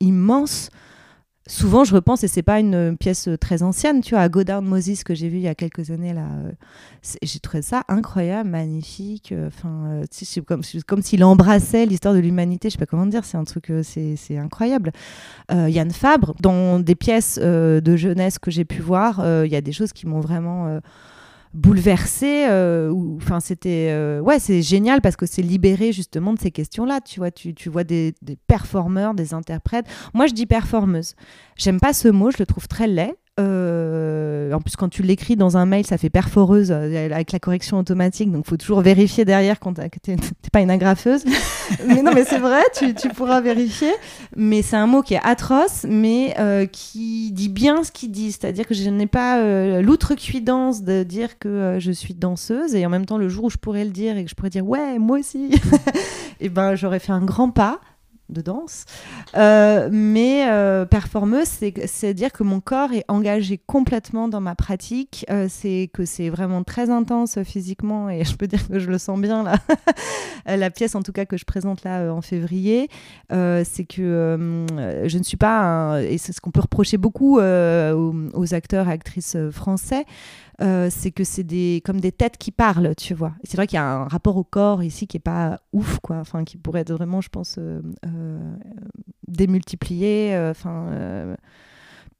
immenses souvent je repense et c'est pas une pièce très ancienne tu vois à Godard Moses que j'ai vu il y a quelques années là euh, j'ai trouvé ça incroyable magnifique euh, enfin euh, c'est comme comme s'il embrassait l'histoire de l'humanité je sais pas comment dire c'est un truc c'est c'est-incroyable Yann Fabre dans des pièces de jeunesse que j'ai pu voir il y a des choses qui m'ont vraiment bouleversé. Euh, enfin, c'était euh, ouais, c'est génial parce que c'est libéré justement de ces questions-là. Tu vois, tu, tu vois des, des, performeurs, des interprètes. Moi, je dis performeuse. J'aime pas ce mot, je le trouve très laid. Euh, en plus, quand tu l'écris dans un mail, ça fait perforeuse euh, avec la correction automatique. Donc, il faut toujours vérifier derrière quand tu n'es pas une agrafeuse. mais non, mais c'est vrai, tu, tu, pourras vérifier. Mais c'est un mot qui est atroce, mais euh, qui dit bien ce qu'il dit. C'est-à-dire que je n'ai pas l'outrecuidance de dire que je suis danseuse. Et en même temps, le jour où je pourrais le dire et que je pourrais dire ouais, moi aussi, et eh ben, j'aurais fait un grand pas de danse. Euh, mais euh, performeuse, c'est dire que mon corps est engagé complètement dans ma pratique. Euh, c'est que c'est vraiment très intense physiquement et je peux dire que je le sens bien là. La pièce, en tout cas, que je présente là en février, c'est que je ne suis pas, et c'est ce qu'on peut reprocher beaucoup aux, acteurs et actrices français, euh, c'est que c'est des, comme des têtes qui parlent, tu vois. c'est vrai qu'il y a un rapport au corps ici qui est pas ouf, quoi. Enfin, qui pourrait être vraiment, je pense, euh, euh, démultiplié. Enfin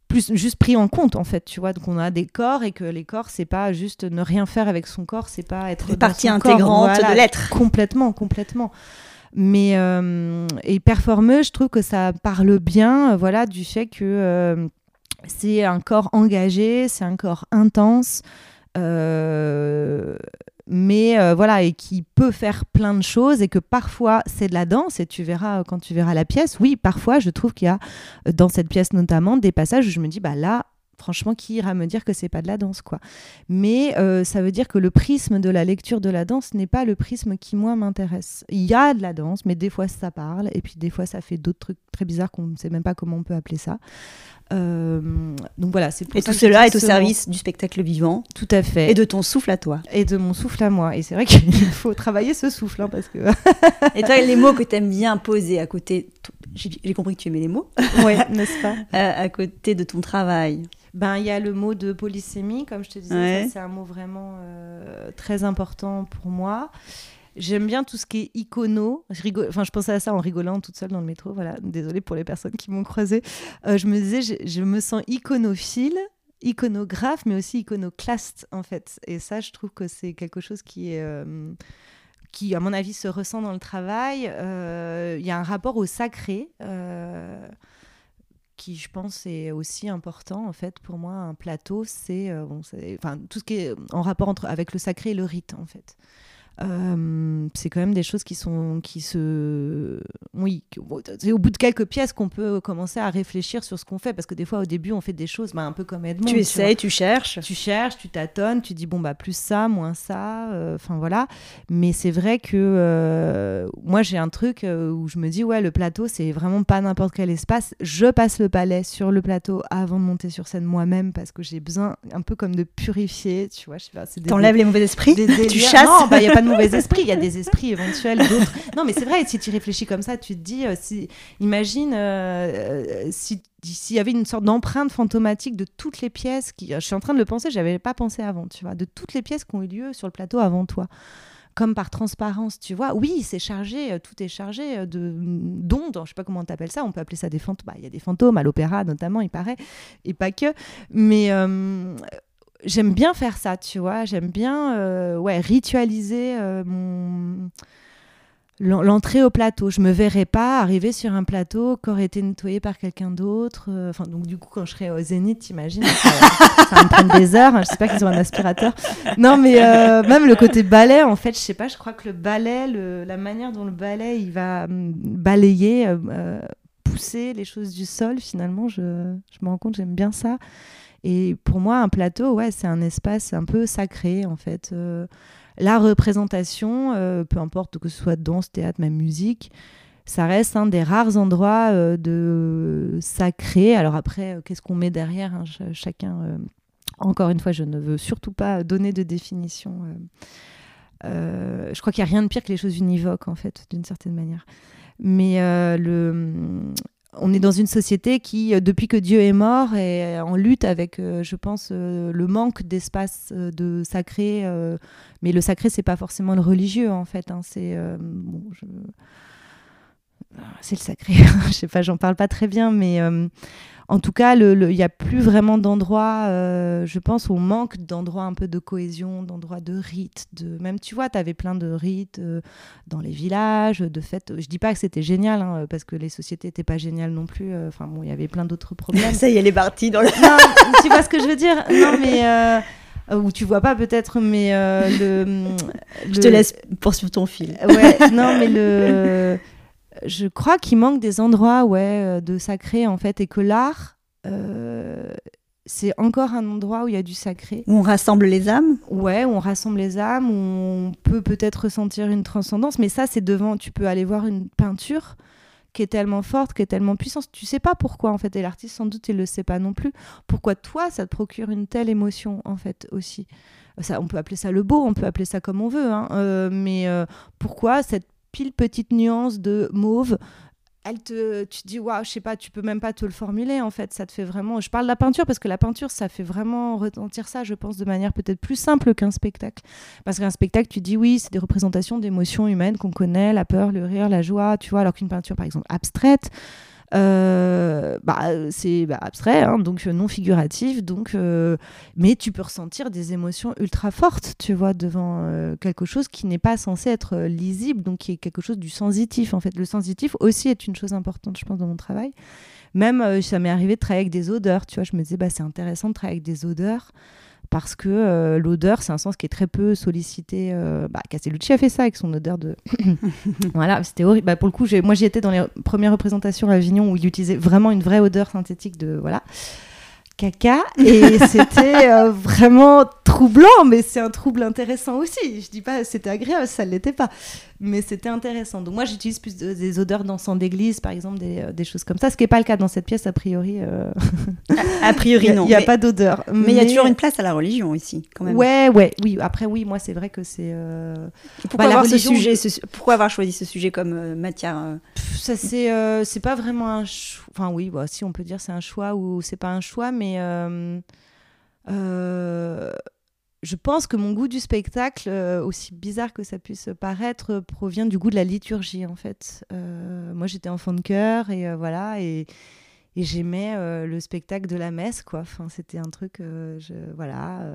plus juste pris en compte en fait tu vois donc on a des corps et que les corps c'est pas juste ne rien faire avec son corps c'est pas être partie intégrante de l'être complètement complètement mais et performeuse je trouve que ça parle bien voilà du fait que c'est un corps engagé, c'est un corps intense, euh, mais euh, voilà, et qui peut faire plein de choses, et que parfois c'est de la danse, et tu verras quand tu verras la pièce, oui, parfois je trouve qu'il y a dans cette pièce notamment des passages où je me dis, bah là, franchement, qui ira me dire que c'est pas de la danse, quoi. Mais euh, ça veut dire que le prisme de la lecture de la danse n'est pas le prisme qui, moi, m'intéresse. Il y a de la danse, mais des fois, ça parle, et puis des fois, ça fait d'autres trucs très bizarres qu'on ne sait même pas comment on peut appeler ça. Euh, donc voilà, c'est Et tout cela est au service du spectacle vivant. Tout à fait. Et de ton souffle à toi. Et de mon souffle à moi. Et c'est vrai qu'il faut travailler ce souffle, hein, parce que. et toi, les mots que tu aimes bien poser à côté. J'ai compris que tu aimais les mots. Oui, n'est-ce pas euh, À côté de ton travail. Ben, il y a le mot de polysémie, comme je te disais, c'est un mot vraiment euh, très important pour moi. J'aime bien tout ce qui est icono. Je rigole, enfin, je pensais à ça en rigolant toute seule dans le métro. Voilà, désolée pour les personnes qui m'ont croisée. Euh, je me disais, je, me sens iconophile, iconographe, mais aussi iconoclaste en fait. Et ça, je trouve que c'est quelque chose qui est euh, qui, à mon avis, se ressent dans le travail. Euh, il y a un rapport au sacré qui, je pense, est aussi important en fait pour moi. Un plateau, c'est tout ce qui est en rapport entre avec le sacré et le rite en fait. Euh, c'est quand même des choses qui sont qui se oui c'est au bout de quelques pièces qu'on peut commencer à réfléchir sur ce qu'on fait. Parce que des fois au début on fait des choses bah, un peu comme Edmond tu essayes tu, cherches. Tu cherches tu tâtonnes tu dis bon bah plus ça moins ça euh, enfin voilà. Mais c'est vrai que euh, moi j'ai un truc où je me dis ouais le plateau c'est vraiment pas n'importe quel espace. Je passe le palais sur le plateau avant de monter sur scène moi-même parce que j'ai besoin un peu comme de purifier tu vois je sais t'enlèves les mauvais esprits tu chasses. Non bah, y a pas mauvais esprits, il y a des esprits éventuels, d'autres. Non, mais c'est vrai, si tu réfléchis comme ça, tu te dis, euh, imagine euh, euh, si s'il y avait une sorte d'empreinte fantomatique de toutes les pièces qui, je suis en train de le penser, j'avais pas pensé avant, tu vois, de toutes les pièces qui ont eu lieu sur le plateau avant toi comme par transparence, tu vois. Oui, c'est chargé, tout est chargé de d'ondes, je sais pas comment tu appelles ça, on peut appeler ça des fantômes. Bah, il y a des fantômes à l'opéra notamment, il paraît, et pas que. Mais j'aime bien faire ça, tu vois. J'aime bien ouais, ritualiser mon l'entrée au plateau. Je me verrais pas arriver sur un plateau qui aurait été nettoyé par quelqu'un d'autre. Euh, enfin, donc du coup, quand je serais au Zénith, t'imagines, ça, ça va me prendre des heures. Je sais pas qu'ils ont un aspirateur. Non, mais euh, même le côté ballet, en fait, je sais pas. Je crois que le ballet, la manière dont le ballet il va hum, balayer, euh, pousser les choses du sol, finalement, je me rends compte, j'aime bien ça. Et pour moi, un plateau, ouais, c'est un espace un peu sacré, en fait la représentation, euh, peu importe que ce soit danse, théâtre, même musique, ça reste un des rares endroits euh, de sacré. Alors après, euh, qu'est-ce qu'on met derrière hein, Chacun. encore une fois, je ne veux surtout pas donner de définition. je crois qu'il n'y a rien de pire que les choses univoques, en fait, d'une certaine manière. Mais le, on est dans une société qui, euh, depuis que Dieu est mort, est en lutte avec, euh, je pense, euh, le manque d'espace de sacré. mais le sacré, c'est pas forcément le religieux, en fait. Hein, c'est c'est le sacré. je sais pas, j'en parle pas très bien, mais en tout cas, il n'y a plus vraiment d'endroits, euh, je pense, on manque d'endroits un peu de cohésion, d'endroits de rites. De... Même, tu vois, tu avais plein de rites euh, dans les villages, de fêtes. Je dis pas que c'était génial, hein, parce que les sociétés n'étaient pas géniales non plus. Euh, enfin, bon, il y avait plein d'autres problèmes. Ça y est, elle est partie dans le. Non, tu vois ce que je veux dire? Non, mais. ou tu vois pas peut-être, mais le, Je te laisse poursuivre ton fil. Ouais, non, mais le je crois qu'il manque des endroits ouais, euh, de sacré en fait et que l'art euh, c'est encore un endroit où il y a du sacré. Où on rassemble les âmes Ouais, où on rassemble les âmes, où on peut peut-être ressentir une transcendance, mais ça c'est devant, tu peux aller voir une peinture qui est tellement forte, qui est tellement puissante, tu sais pas pourquoi en fait, et l'artiste sans doute il le sait pas non plus, pourquoi toi ça te procure une telle émotion en fait aussi? Ça, on peut appeler ça le beau, on peut appeler ça comme on veut, hein, euh, mais pourquoi cette pile petite nuance de mauve elle te, tu te dis, waouh, je sais pas, tu peux même pas te le formuler en fait. Ça te fait vraiment. Je parle de la peinture parce que la peinture, ça fait vraiment retentir ça, je pense, de manière peut-être plus simple qu'un spectacle. Parce qu'un spectacle, tu dis, oui, c'est des représentations d'émotions humaines qu'on connaît, la peur, le rire, la joie, tu vois, alors qu'une peinture, par exemple, abstraite, euh, bah, c'est bah, abstrait, hein, donc euh, non figuratif, donc, euh, mais tu peux ressentir des émotions ultra fortes, tu vois, devant quelque chose qui n'est pas censé être lisible, donc qui est quelque chose du sensitif, en fait. Le sensitif aussi est une chose importante, je pense, dans mon travail. Même, ça m'est arrivé de travailler avec des odeurs, tu vois, je me disais, bah, c'est intéressant de travailler avec des odeurs parce que euh, l'odeur, c'est un sens qui est très peu sollicité. Euh, bah, Castellucci a fait ça avec son odeur de. voilà, c'était horrible. Bah, pour le coup, moi j'y étais dans les premières représentations à Avignon où il utilisait vraiment une vraie odeur synthétique de. Voilà caca et c'était euh, vraiment troublant mais c'est un trouble intéressant aussi je dis pas c'était agréable ça l'était pas mais c'était intéressant. Donc moi j'utilise plus des odeurs d'encens d'église par exemple des, euh, des, choses comme ça ce qui n'est pas le cas dans cette pièce a priori euh. a, priori non. il n'y a, pas d'odeur. mais il y a toujours une place à la religion ici quand même. Ouais ouais oui. Après oui moi c'est vrai que c'est pourquoi, bah, avoir ce sujet, pourquoi avoir choisi ce sujet comme matière ça c'est c'est pas vraiment un enfin oui bah, si on peut dire c'est un choix ou c'est pas un choix mais euh, euh, je pense que mon goût du spectacle, euh, aussi bizarre que ça puisse paraître, provient du goût de la liturgie en fait. moi j'étais enfant de chœur et voilà et, et j'aimais le spectacle de la messe quoi. Enfin c'était un truc, je, voilà.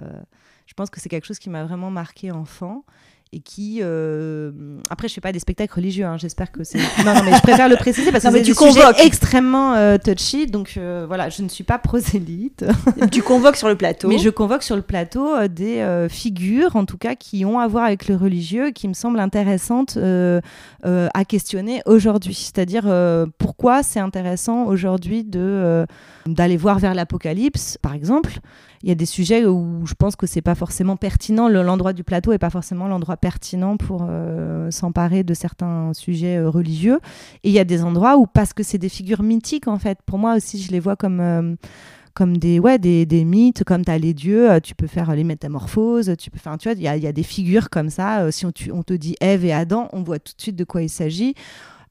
je pense que c'est quelque chose qui m'a vraiment marqué enfant et qui euh, après je fais pas des spectacles religieux hein, j'espère que c'est non, non mais je préfère le préciser parce que c'est du sujet extrêmement euh, touchy donc euh, voilà je ne suis pas prosélyte. Tu convoques sur le plateau. Mais je convoque sur le plateau des figures en tout cas qui ont à voir avec le religieux qui me semblent intéressantes à questionner aujourd'hui. C'est-à-dire pourquoi c'est intéressant aujourd'hui de d'aller voir vers l'apocalypse par exemple. Il y a des sujets où je pense que c'est pas forcément pertinent. L'endroit du plateau est pas forcément l'endroit pertinent pour euh, s'emparer de certains sujets euh, religieux. Et il y a des endroits où, parce que c'est des figures mythiques, en fait, pour moi aussi, je les vois comme. Euh, comme des, ouais, des, des mythes, comme tu as les dieux, tu peux faire les métamorphoses, tu peux faire, tu vois, il y a, y a, des figures comme ça. si on, on te dit Ève et Adam, on voit tout de suite de quoi il s'agit.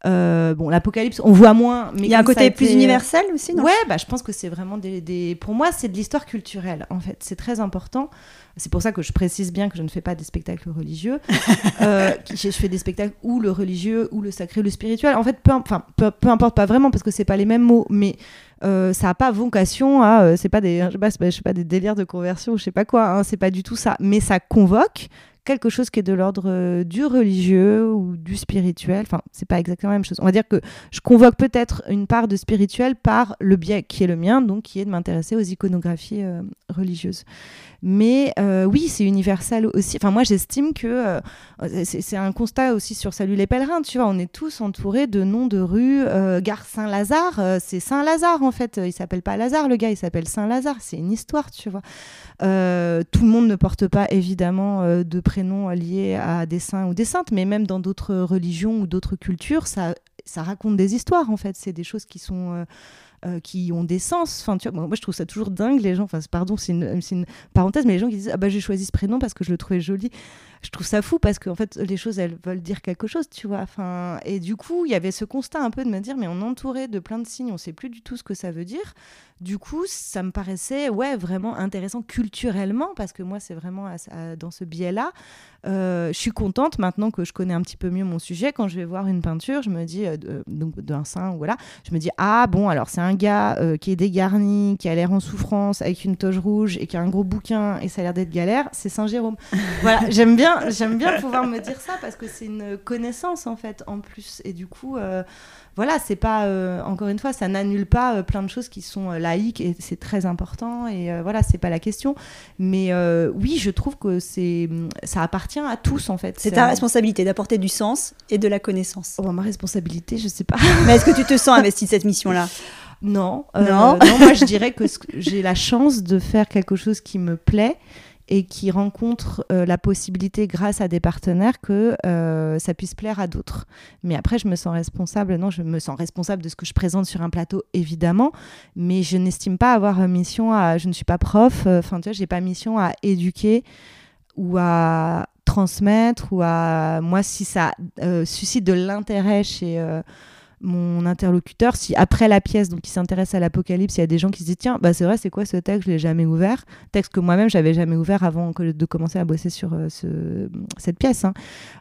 Euh, bon, l'apocalypse, on voit moins. Mais il y a un côté plus été- universel aussi, non Ouais, bah, je pense que c'est vraiment des, des- Pour moi, c'est de l'histoire culturelle, en fait. C'est très important. C'est pour ça que je précise bien que je ne fais pas des spectacles religieux. Euh, je fais des spectacles ou le religieux, ou le sacré, ou le spirituel. En fait, peu, enfin, peu, peu importe, pas vraiment, parce que c'est pas les mêmes mots, mais euh, ça n'a pas vocation à. c'est pas des, je sais pas, je sais pas, des délires de conversion, je sais pas quoi. hein, c'est pas du tout ça. Mais ça convoque quelque chose qui est de l'ordre euh, du religieux ou du spirituel. Enfin, c'est pas exactement la même chose. On va dire que je convoque peut-être une part de spirituel par le biais qui est le mien, donc qui est de m'intéresser aux iconographies euh, religieuses. Mais euh, oui, c'est universel aussi. Enfin, moi, j'estime que c'est un constat aussi sur Salut les pèlerins. Tu vois, on est tous entourés de noms de rues. Gare Saint-Lazare, c'est Saint-Lazare en fait. Il s'appelle pas Lazare, le gars, il s'appelle Saint-Lazare. C'est une histoire, tu vois. Tout le monde ne porte pas évidemment de prénoms liés à des saints ou des saintes, mais même dans d'autres religions ou d'autres cultures, ça, ça raconte des histoires en fait. C'est des choses qui sont euh, euh, qui ont des sens. Enfin, tu moi je trouve ça toujours dingue les gens. Enfin, pardon, c'est une, parenthèse, mais les gens qui disent ah bah j'ai choisi ce prénom parce que je le trouvais joli. Je trouve ça fou parce qu'en fait les choses elles veulent dire quelque chose, tu vois. Enfin, et du coup il y avait ce constat un peu de me dire mais on est entouré de plein de signes, on sait plus du tout ce que ça veut dire. Du coup, ça me paraissait ouais vraiment intéressant culturellement parce que moi c'est vraiment à- à- dans ce biais-là. Euh, je suis contente maintenant que je connais un petit peu mieux mon sujet. Quand je vais voir une peinture, je me dis euh, donc d'un saint, voilà, je me dis ah bon alors c'est un gars euh, qui est dégarni, qui a l'air en souffrance, avec une toge rouge et qui a un gros bouquin et ça a l'air d'être galère, c'est Saint Jérôme. voilà, j'aime bien, j'aime bien pouvoir me dire ça parce que c'est une connaissance en fait en plus et du coup. Voilà, c'est pas euh, encore une fois, ça n'annule pas euh, plein de choses qui sont euh, laïques et c'est très important et voilà, c'est pas la question. Mais oui, je trouve que c'est ça appartient à tous en fait. C'est ta responsabilité d'apporter du sens et de la connaissance. Oh, ma responsabilité, je sais pas. Mais est-ce que tu te sens investi de cette mission-là? Non, Non. moi je dirais que que- j'ai la chance de faire quelque chose qui me plaît et qui rencontre euh, la possibilité, grâce à des partenaires, que euh, ça puisse plaire à d'autres. Mais après, je me sens responsable. Non, je me sens responsable de ce que je présente sur un plateau, évidemment, mais je n'estime pas avoir euh, mission à. Je ne suis pas prof. Enfin, tu vois, j'ai pas mission à éduquer ou à transmettre ou à moi si ça suscite de l'intérêt chez mon interlocuteur si après la pièce donc il s'intéresse à l'apocalypse il y a des gens qui se disent tiens bah c'est vrai c'est quoi ce texte? Je l'ai jamais ouvert. Texte que moi-même j'avais jamais ouvert avant que de commencer à bosser sur euh, ce, cette pièce hein.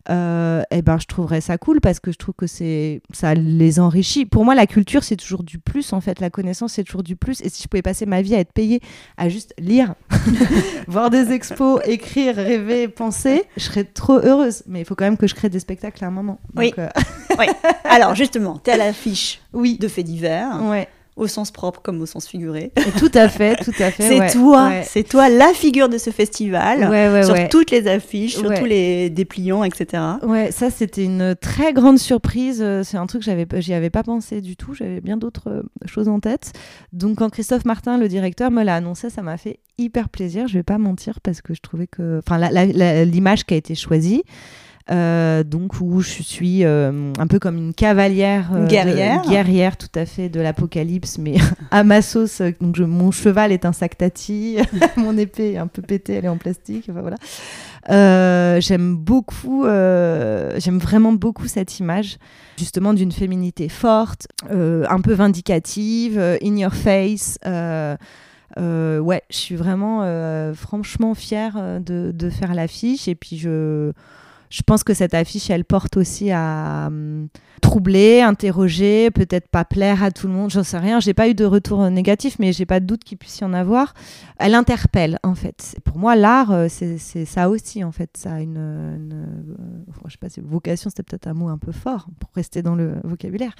Euh, et ben je trouverais ça cool parce que je trouve que c'est ça les enrichit. Pour moi la culture c'est toujours du plus en fait. La connaissance c'est toujours du plus. Et si je pouvais passer ma vie à être payée à juste lire voir des expos écrire rêver penser je serais trop heureuse. Mais il faut quand même que je crée des spectacles à un moment. Oui. Donc, Alors justement, tu es à l'affiche oui de faits divers, ouais au sens propre comme au sens figuré. Et tout à fait, tout à fait. C'est ouais, toi, ouais. c'est toi la figure de ce festival, sur toutes les affiches, sur tous les dépliants, etc. Ouais, ça c'était une très grande surprise. Euh, C'est un truc que j'avais, j'y avais pas pensé du tout. J'avais bien d'autres euh, choses en tête. Donc quand Christophe Martin, le directeur, me l'a annoncé, ça m'a fait hyper plaisir. Je vais pas mentir parce que je trouvais que, enfin, l'image qui a été choisie. Euh, donc où je suis euh, un peu comme une cavalière, euh, de- guerrière. guerrière tout à fait de l'apocalypse, mais à ma sauce. Donc je- mon cheval est un sac tati, mon épée est un peu pétée, elle est en plastique. Enfin, voilà. J'aime beaucoup, j'aime vraiment beaucoup cette image, justement d'une féminité forte, un peu vindicative, in your face. euh, ouais, je suis vraiment euh, franchement fière de, de faire l'affiche et puis je, je pense que cette affiche, elle porte aussi à hum, troubler, interroger, peut-être pas plaire à tout le monde, j'en sais rien. J'ai pas eu de retour négatif, mais j'ai pas de doute qu'il puisse y en avoir. Elle interpelle, en fait. Pour moi, l'art, euh, c'est c'est ça aussi, en fait. Ça a une, une, euh, je sais pas si vocation, c'était peut-être un mot un peu fort pour rester dans le vocabulaire,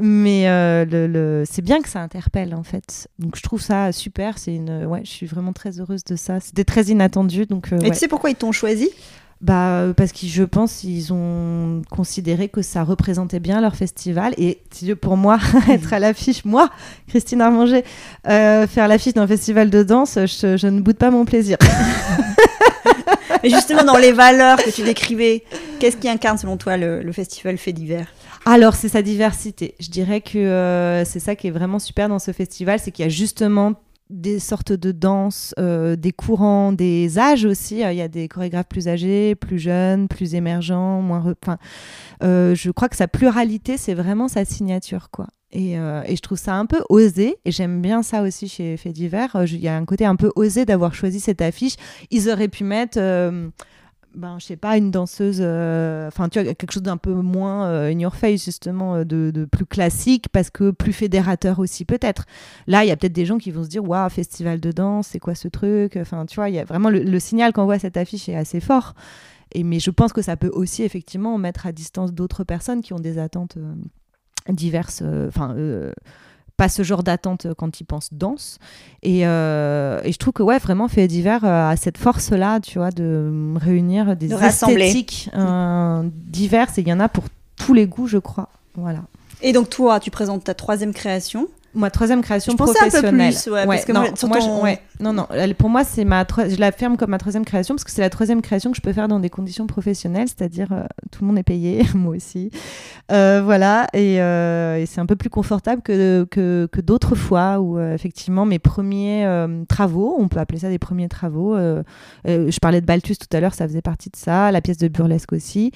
mais euh, le, le- c'est bien que ça interpelle, en fait. Donc je trouve ça super. C'est une, ouais, je suis vraiment très heureuse de ça. C'était très inattendu, donc. euh, Et ouais. tu sais pourquoi ils t'ont choisi? Bah, euh, parce que je pense qu'ils ont considéré que ça représentait bien leur festival. Et pour moi, être à l'affiche, moi, Christine Armanger, euh, faire l'affiche d'un festival de danse, je, je ne boude pas mon plaisir. Mais justement, dans les valeurs que tu décrivais, qu'est-ce qui incarne selon toi le, le festival fait divers? Alors, c'est sa diversité. Je dirais que euh, c'est ça qui est vraiment super dans ce festival, c'est qu'il y a justement des sortes de danses, euh, des courants, des âges aussi. Il y a des chorégraphes plus âgés, plus jeunes, plus émergents, moins. Enfin, euh, je crois que sa pluralité, c'est vraiment sa signature, quoi. Et, euh, et, je trouve ça un peu osé, et j'aime bien ça aussi chez Fait Divers. Il y a un côté un peu osé d'avoir choisi cette affiche. Ils auraient pu mettre ben, je sais pas, une danseuse, euh, enfin, tu vois, quelque chose d'un peu moins euh, in your face, justement, euh, de, plus classique, parce que plus fédérateur aussi, peut-être. Là, il y a peut-être des gens qui vont se dire, waouh, festival de danse, c'est quoi ce truc? Enfin, tu vois, il y a vraiment le, signal qu'on voit cette affiche est assez fort. Et, mais je pense que ça peut aussi, effectivement, mettre à distance d'autres personnes qui ont des attentes diverses, enfin, pas ce genre d'attente quand ils pensent danse. Et, euh, et, je trouve que ouais, vraiment, Fait divers euh, a cette force-là, tu vois, de réunir des esthétiques euh, diverses. Et il y en a pour tous les goûts, je crois. Voilà. Et donc toi, tu présentes ta troisième création ma troisième création je professionnelle. Un peu plus, ouais, parce que non, moi, ouais, non, non. Pour moi, c'est ma, je l'affirme comme ma troisième création parce que c'est la troisième création que je peux faire dans des conditions professionnelles, c'est-à-dire euh, tout le monde est payé, moi aussi, euh, voilà, euh, et, c'est un peu plus confortable que que, que d'autres fois où effectivement mes premiers travaux, on peut appeler ça des premiers travaux. je parlais de Balthus tout à l'heure, ça faisait partie de ça, la pièce de burlesque aussi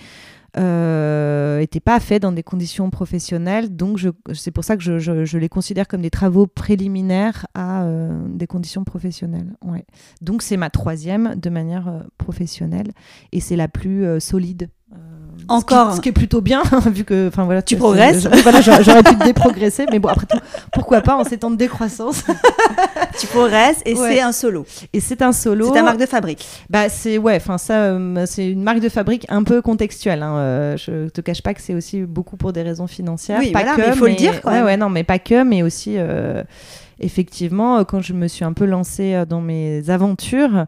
euh, pas fait dans des conditions professionnelles. Donc, c'est pour ça que je, les considère comme des travaux préliminaires à euh, des conditions professionnelles. Donc, c'est ma troisième de manière euh, professionnelle et c'est la plus solide encore. Ce qui, est plutôt bien, vu que, enfin voilà, tu progresses. voilà, j'aurais pu déprogresser, mais bon, après tout, pourquoi pas en ces temps de décroissance? tu progresses et c'est un solo. Et c'est un solo. C'est ta marque de fabrique. Bah c'est ouais, enfin ça, euh, c'est une marque de fabrique un peu contextuelle. Hein. Euh, je te cache pas que c'est aussi beaucoup pour des raisons financières. Oui, pas que, il faut le dire. Ouais, ouais, non, mais pas que, mais aussi. Euh, effectivement, quand je me suis un peu lancée dans mes aventures,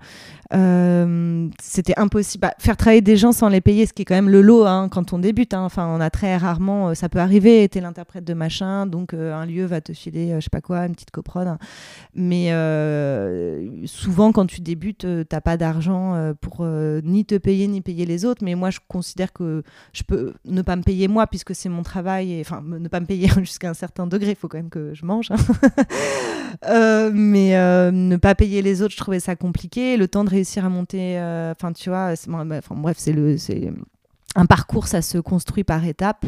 euh, c'était impossible. Bah, faire travailler des gens sans les payer, ce qui est quand même le lot hein, quand on débute. Hein. Enfin, on a très rarement, euh, ça peut arriver, t'es l'interprète de machin, donc euh, un lieu va te filer, je sais pas quoi, une petite coprode. Mais souvent, quand tu débutes, t'as pas d'argent pour ni te payer ni payer les autres. Mais moi, je considère que je peux ne pas me payer moi puisque c'est mon travail. Enfin, ne pas me payer jusqu'à un certain degré. Il faut quand même que je mange. Hein. mais ne pas payer les autres, je trouvais ça compliqué. Le temps de réussir à monter. Euh, enfin, tu vois, enfin, bref, c'est un parcours, ça se construit par étapes.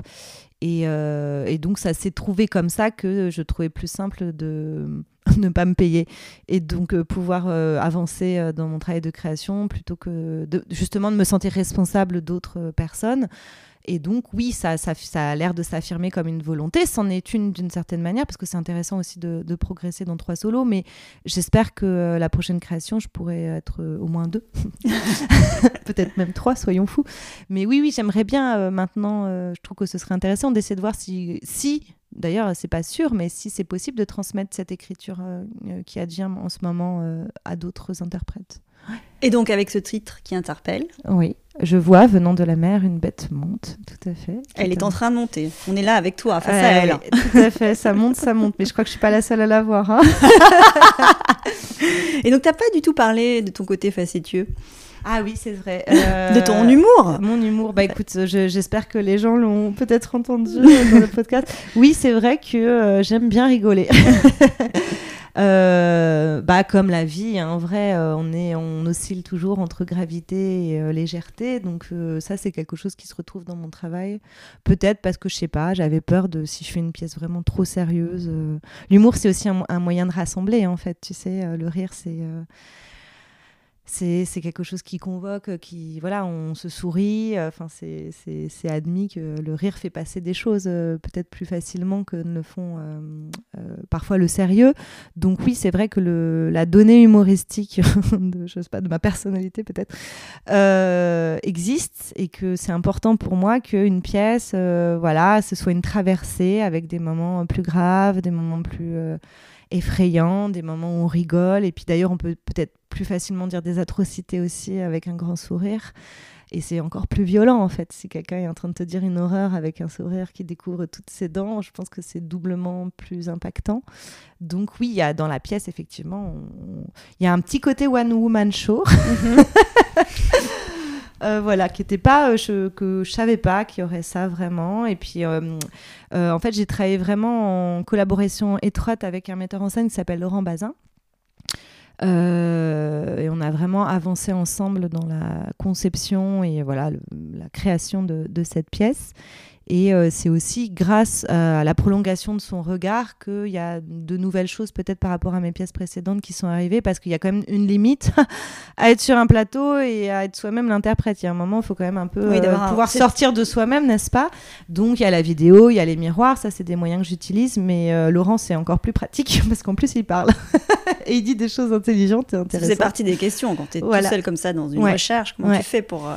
Et, euh, et donc, ça s'est trouvé comme ça que je trouvais plus simple de ne pas me payer et donc euh, pouvoir avancer dans mon travail de création plutôt que de, justement de me sentir responsable d'autres personnes. Et donc, oui, ça, ça, ça a l'air de s'affirmer comme une volonté. C'en est une d'une certaine manière, parce que c'est intéressant aussi de, progresser dans trois solos. Mais j'espère que euh, la prochaine création, je pourrai être euh, au moins deux. Peut-être même trois, soyons fous. Mais oui, oui, j'aimerais bien euh, maintenant, je trouve que ce serait intéressant d'essayer de voir si, si d'ailleurs, c'est pas sûr, mais si c'est possible de transmettre cette écriture qui advient en ce moment à d'autres interprètes. Et donc avec ce titre qui interpelle. Oui, je vois venant de la mer une bête monte, tout à fait. Elle est en train de monter. On est là avec toi, face à elle. Tout à fait, ça monte, ça monte. Mais je crois que je suis pas la seule à la voir. Hein. Et donc t'as pas du tout parlé de ton côté facétieux. Ah oui, c'est vrai. de ton humour Mon humour. Bah écoute, j'espère que les gens l'ont peut-être entendu dans le podcast. Oui, c'est vrai que euh, j'aime bien rigoler. Euh, bah, comme la vie, hein, en vrai, euh, on, est, on oscille toujours entre gravité et euh, légèreté. Donc, ça, c'est quelque chose qui se retrouve dans mon travail. Peut-être parce que je sais pas, j'avais peur de si je fais une pièce vraiment trop sérieuse. L'humour, c'est aussi un, un, moyen de rassembler, en fait. Tu sais, le rire, c'est c'est quelque chose qui convoque, qui voilà, on se sourit. Enfin, c'est admis que le rire fait passer des choses euh, peut-être plus facilement que ne font euh, euh, parfois le sérieux. Donc oui, c'est vrai que le, la donnée humoristique de, je sais pas, de ma personnalité peut-être existe et que c'est important pour moi qu'une pièce, voilà, ce soit une traversée avec des moments plus graves, des moments plus effrayants, des moments où on rigole. Et puis d'ailleurs, on peut peut-être plus facilement dire des atrocités aussi avec un grand sourire. Et c'est encore plus violent en fait. Si quelqu'un est en train de te dire une horreur avec un sourire qui découvre toutes ses dents, je pense que c'est doublement plus impactant. Donc oui, il y a dans la pièce effectivement, il y a un petit côté one woman show. Mhm. Euh, voilà, qui était pas euh, je, que je savais pas qu'il y aurait ça vraiment. Et puis, euh, en fait, j'ai travaillé vraiment en collaboration étroite avec un metteur en scène qui s'appelle Laurent Bazin et on a vraiment avancé ensemble dans la conception et voilà la création de cette pièce. Et euh, c'est aussi grâce à la prolongation de son regard qu'il y a de nouvelles choses peut-être par rapport à mes pièces précédentes qui sont arrivées parce qu'il y a quand même une limite à être sur un plateau et à être soi-même l'interprète. Il y a un moment, il faut quand même un peu euh, pouvoir sortir de soi-même, n'est-ce pas? Donc il y a la vidéo, il y a les miroirs, ça c'est des moyens que j'utilise, mais euh, Laurent c'est encore plus pratique parce qu'en plus il parle et il dit des choses intelligentes et intéressantes. C'est partie des questions quand tu es tout seul comme ça dans une recherche, comment tu fais pour...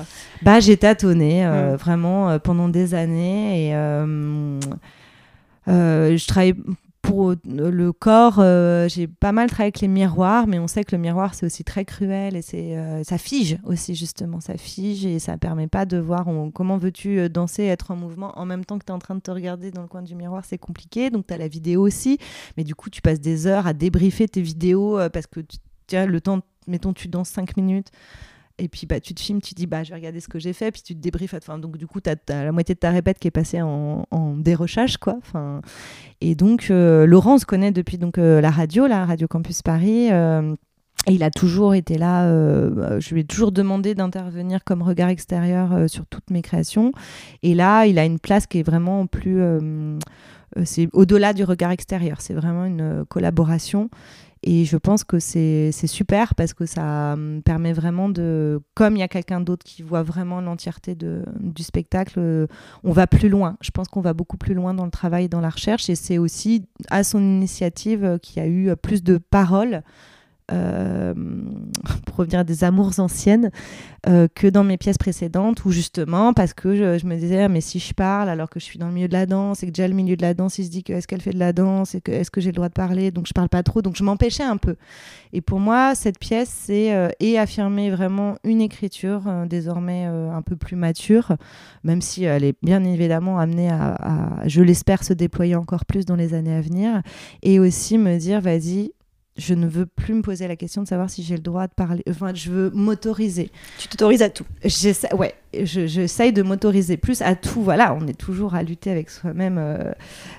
Bah j'ai tâtonné vraiment pendant des années et euh, euh, je travaille pour le corps, euh, j'ai pas mal travaillé avec les miroirs, mais on sait que le miroir c'est aussi très cruel et c'est ça fige aussi justement, ça fige et ça permet pas de voir comment veux-tu danser, être en mouvement en même temps que tu es en train de te regarder dans le coin du miroir, c'est compliqué. Donc tu as la vidéo aussi, mais du coup tu passes des heures à débriefer tes vidéos parce que tu as le temps, mettons tu danses 5 minutes. Et puis bah, tu te filmes, tu dis bah, je vais regarder ce que j'ai fait, puis tu te débriefes. Enfin, donc du coup, tu as, la moitié de ta répète qui est passée en, dérochage. Quoi. Enfin, et donc, euh, Laurent se connaît depuis donc, euh, la radio, la Radio Campus Paris. Euh, et il a toujours été là. je lui ai toujours demandé d'intervenir comme regard extérieur sur toutes mes créations. Et là, il a une place qui est vraiment plus. c'est au-delà du regard extérieur. C'est vraiment une collaboration. Et je pense que c'est super parce que ça hum, permet vraiment de, comme il y a quelqu'un d'autre qui voit vraiment l'entièreté du spectacle, on va plus loin. Je pense qu'on va beaucoup plus loin dans le travail, dans la recherche. Et c'est aussi à son initiative qu'il y a eu plus de paroles euh, pour revenir à des amours anciennes, euh, que dans mes pièces précédentes, où justement, parce que je, me disais, ah, mais si je parle alors que je suis dans le milieu de la danse, et que déjà le milieu de la danse, il se dit est-ce qu'elle fait de la danse, et que est-ce que j'ai le droit de parler, donc je parle pas trop, donc je m'empêchais un peu. Et pour moi, cette pièce, c'est euh, et affirmer vraiment une écriture désormais un peu plus mature, même si elle est bien évidemment amenée à je l'espère, se déployer encore plus dans les années à venir, et aussi me dire, vas-y, je ne veux plus me poser la question de savoir si j'ai le droit de parler. Enfin, je veux m'autoriser. Tu t'autorises à tout. J'essaie, ouais, j'essaye de m'autoriser plus à tout. Voilà, on est toujours à lutter avec soi-même, euh,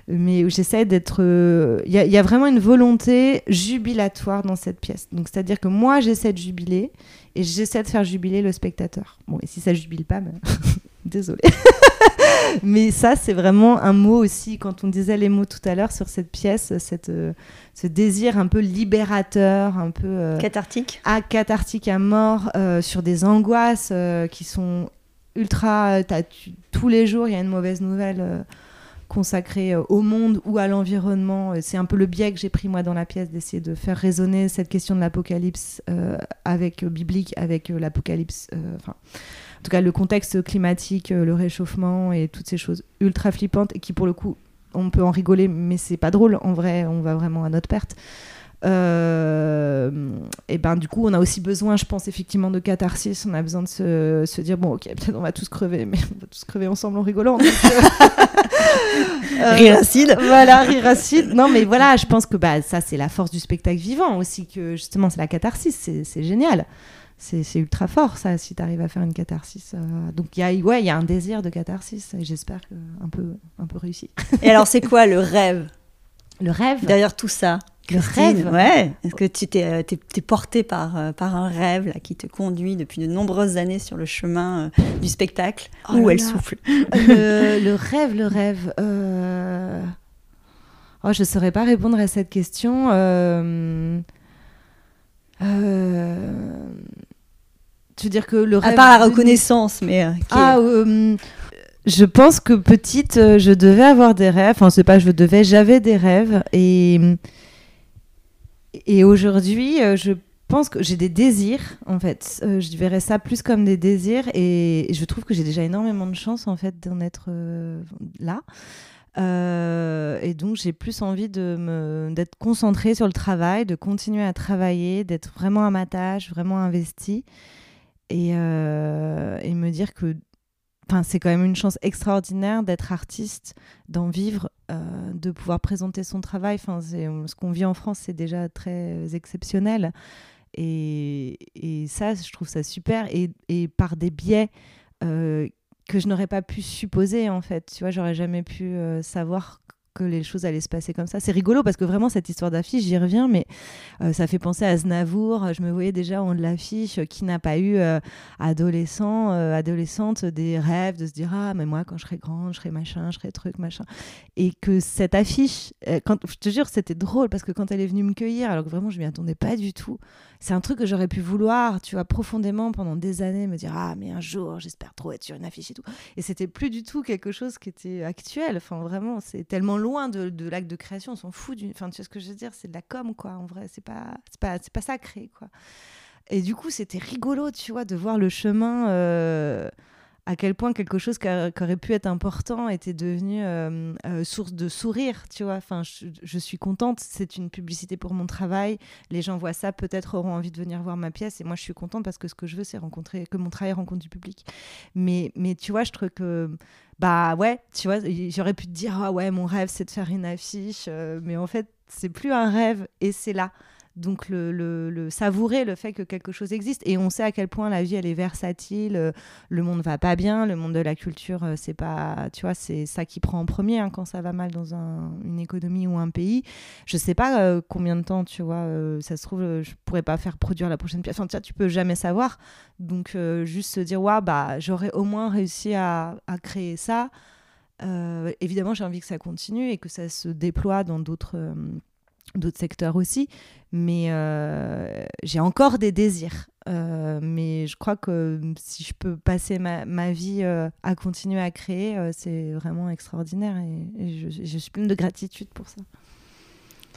mais j'essaie d'être. Euh, il y, a vraiment une volonté jubilatoire dans cette pièce. Donc, c'est-à-dire que moi, j'essaie de jubiler et j'essaie de faire jubiler le spectateur. Bon, et si ça jubile pas, ben... désolé. mais ça, c'est vraiment un mot aussi. Quand on disait les mots tout à l'heure sur cette pièce, cette euh, ce désir un peu libérateur, un peu euh, cathartique, à cathartique à mort, euh, sur des angoisses qui sont ultra. tous les jours, il y a une mauvaise nouvelle consacrée au monde ou à l'environnement. C'est un peu le biais que j'ai pris moi dans la pièce d'essayer de faire résonner cette question de l'apocalypse avec biblique, avec l'apocalypse. Enfin, tout cas, le contexte climatique, le réchauffement et toutes ces choses ultra flippantes et qui pour le coup on peut en rigoler, mais c'est pas drôle. En vrai, on va vraiment à notre perte. Euh, et ben du coup, on a aussi besoin, je pense effectivement, de catharsis. On a besoin de se, dire bon, ok, peut-être on va tous crever, mais on va tous crever ensemble en rigolant. Euh, rire acide. Voilà, rire acide. Non, mais voilà, je pense que bah, ça, c'est la force du spectacle vivant aussi, que justement, c'est la catharsis. C'est génial c'est ultra fort ça si tu arrives à faire une catharsis euh. donc il y a ouais il y a un désir de catharsis et j'espère un peu un peu réussi. Et alors c'est quoi le rêve? Le rêve? Derrière tout ça le rêve? ouais. Est-ce que tu t'es euh, es, porté par euh, par un rêve là, qui te conduit depuis de nombreuses années sur le chemin du spectacle? Oh où elle souffle? Le, rêve le rêve oh je saurais pas répondre à cette question euh... Tu veux dire que le rêve. À part la reconnaissance, mais. Euh, ah, euh, je pense que petite, euh, je devais avoir des rêves. Enfin, c'est pas je devais, j'avais des rêves. Et, et aujourd'hui, je pense que j'ai des désirs, en fait. je verrais ça plus comme des désirs. Et je trouve que j'ai déjà énormément de chance, en fait, d'en être là. et donc, j'ai plus envie de d'être concentrée sur le travail, de continuer à travailler, d'être vraiment à ma tâche, vraiment investie et, euh, et me dire que c'est quand même une chance extraordinaire d'être artiste, d'en vivre, euh, de pouvoir présenter son travail. Enfin, ce qu'on vit en France, c'est déjà très exceptionnel. Et, et, ça, je trouve ça super. Et, et par des biais euh, que je n'aurais pas pu supposer, en fait. Tu vois, j'aurais jamais pu savoir que les choses allaient se passer comme ça. C'est rigolo parce que vraiment, cette histoire d'affiche, j'y reviens, mais ça fait penser à Znavour. Je me voyais déjà en l'affiche qui n'a pas eu adolescent, adolescente des rêves de se dire ah mais moi quand je serai grande, je serai machin, je serai truc machin. Et que cette affiche, quand je te jure c'était drôle parce que quand elle est venue me cueillir, alors que vraiment je m'y attendais pas du tout c'est un truc que j'aurais pu vouloir, tu vois, profondément pendant des années, me dire ah mais un jour j'espère trop être sur une affiche et tout. Et c'était plus du tout quelque chose qui était actuel. Enfin vraiment, c'est tellement loin de, de l'acte de création, on s'en fout. Enfin tu sais ce que je veux dire, c'est de la com quoi. En vrai, c'est pas c'est pas c'est pas sacré quoi. Et du coup, c'était rigolo, tu vois, de voir le chemin. Euh, à quel point quelque chose qui, aurait pu être important était devenu euh, euh, source de sourire, tu vois. Enfin, je, suis contente, c'est une publicité pour mon travail. Les gens voient ça, peut-être auront envie de venir voir ma pièce. Et moi, je suis contente parce que ce que je veux, c'est rencontrer, que mon travail rencontre du public. Mais, mais tu vois, je trouve que, bah ouais, tu vois, j'aurais pu te dire, ah ouais, mon rêve, c'est de faire une affiche. Euh, mais en fait, c'est plus un rêve et c'est là. Donc le, savourer le fait que quelque chose existe et on sait à quel point la vie elle est versatile, euh, le monde va pas bien, le monde de la culture euh, c'est pas, tu vois, c'est ça qui prend en premier hein, quand ça va mal dans une économie ou un pays. Je sais pas euh, combien de temps, tu vois, ça se trouve je pourrais pas faire produire la prochaine pièce. Enfin, tu, peux jamais savoir. Donc juste se dire waouh bah j'aurais au moins réussi à créer ça. évidemment, j'ai envie que ça continue et que ça se déploie dans d'autres d'autres secteurs aussi. Mais euh, j'ai encore des désirs. Euh, mais je crois que si je peux passer ma, ma vie euh, à continuer à créer, c'est vraiment extraordinaire et, je, je, suis pleine de gratitude pour ça.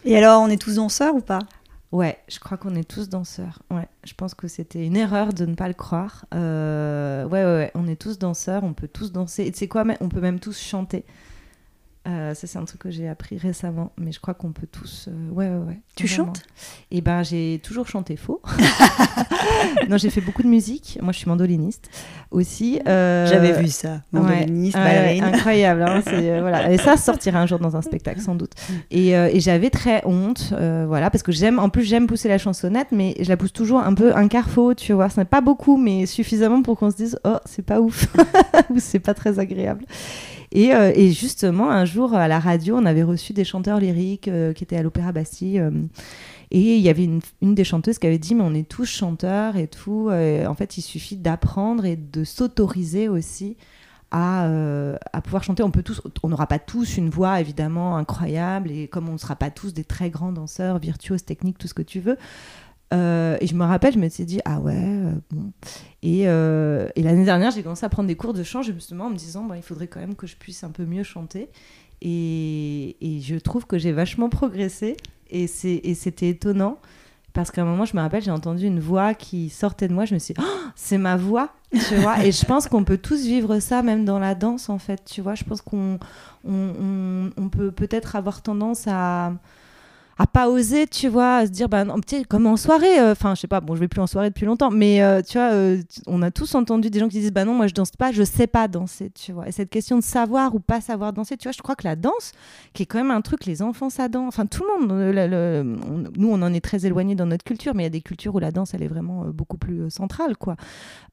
Et alors, on est tous danseurs ou pas? Ouais, je crois qu'on est tous danseurs. Ouais, je pense que c'était une erreur de ne pas le croire. ouais, ouais, ouais, on est tous danseurs, on peut tous danser. Et tu sais quoi, on peut même tous chanter. Euh, ça, c'est un truc que j'ai appris récemment, mais je crois qu'on peut tous. Euh, ouais, ouais, ouais. Tu chantes? Eh ben, j'ai toujours chanté faux. non, j'ai fait beaucoup de musique. Moi, je suis mandoliniste aussi. Euh, J'avais vu ça. Mandoliniste, incroyable. Hein, voilà. Et ça sortira un jour dans un spectacle, sans doute. Et, et j'avais très honte, voilà, parce que j'aime. En plus, j'aime pousser la chansonnette, mais je la pousse toujours un peu un quart faux, tu vois. Ce n'est pas beaucoup, mais suffisamment pour qu'on se dise, oh, c'est pas ouf, ou c'est pas très agréable. Euh, et, justement, un jour à la radio, on avait reçu des chanteurs lyriques euh, qui étaient à l'Opéra Bastille. Euh, et il y avait une, des chanteuses qui avait dit, mais on est tous chanteurs et tout. en fait, il suffit d'apprendre et de s'autoriser aussi à, à, pouvoir chanter. On peut tous, on n'aura pas tous une voix évidemment incroyable et comme on ne sera pas tous des très grands danseurs, virtuoses, techniques, tout ce que tu veux. Euh, et je me rappelle, je me suis dit, ah ouais, euh, bon. Et, euh, et l'année dernière, j'ai commencé à prendre des cours de chant, justement, en me disant, bon, il faudrait quand même que je puisse un peu mieux chanter. Et, et je trouve que j'ai vachement progressé. Et c'était étonnant. Parce qu'à un moment, je me rappelle, j'ai entendu une voix qui sortait de moi. Je me suis dit, oh, c'est ma voix, tu vois. Et je pense qu'on peut tous vivre ça, même dans la danse, en fait, tu vois. Je pense qu'on on, on peut peut-être avoir tendance à à pas oser, tu vois, à se dire, bah, comme en soirée, euh, enfin, je sais pas, bon, je vais plus en soirée depuis longtemps, mais euh, tu vois, euh, on a tous entendu des gens qui disent, bah non, moi je danse pas, je sais pas danser, tu vois. Et cette question de savoir ou pas savoir danser, tu vois, je crois que la danse, qui est quand même un truc, les enfants, ça danse, enfin, tout le monde, nous, on en est très éloigné dans notre culture, mais il y a des cultures où la danse, elle est vraiment beaucoup plus centrale, quoi.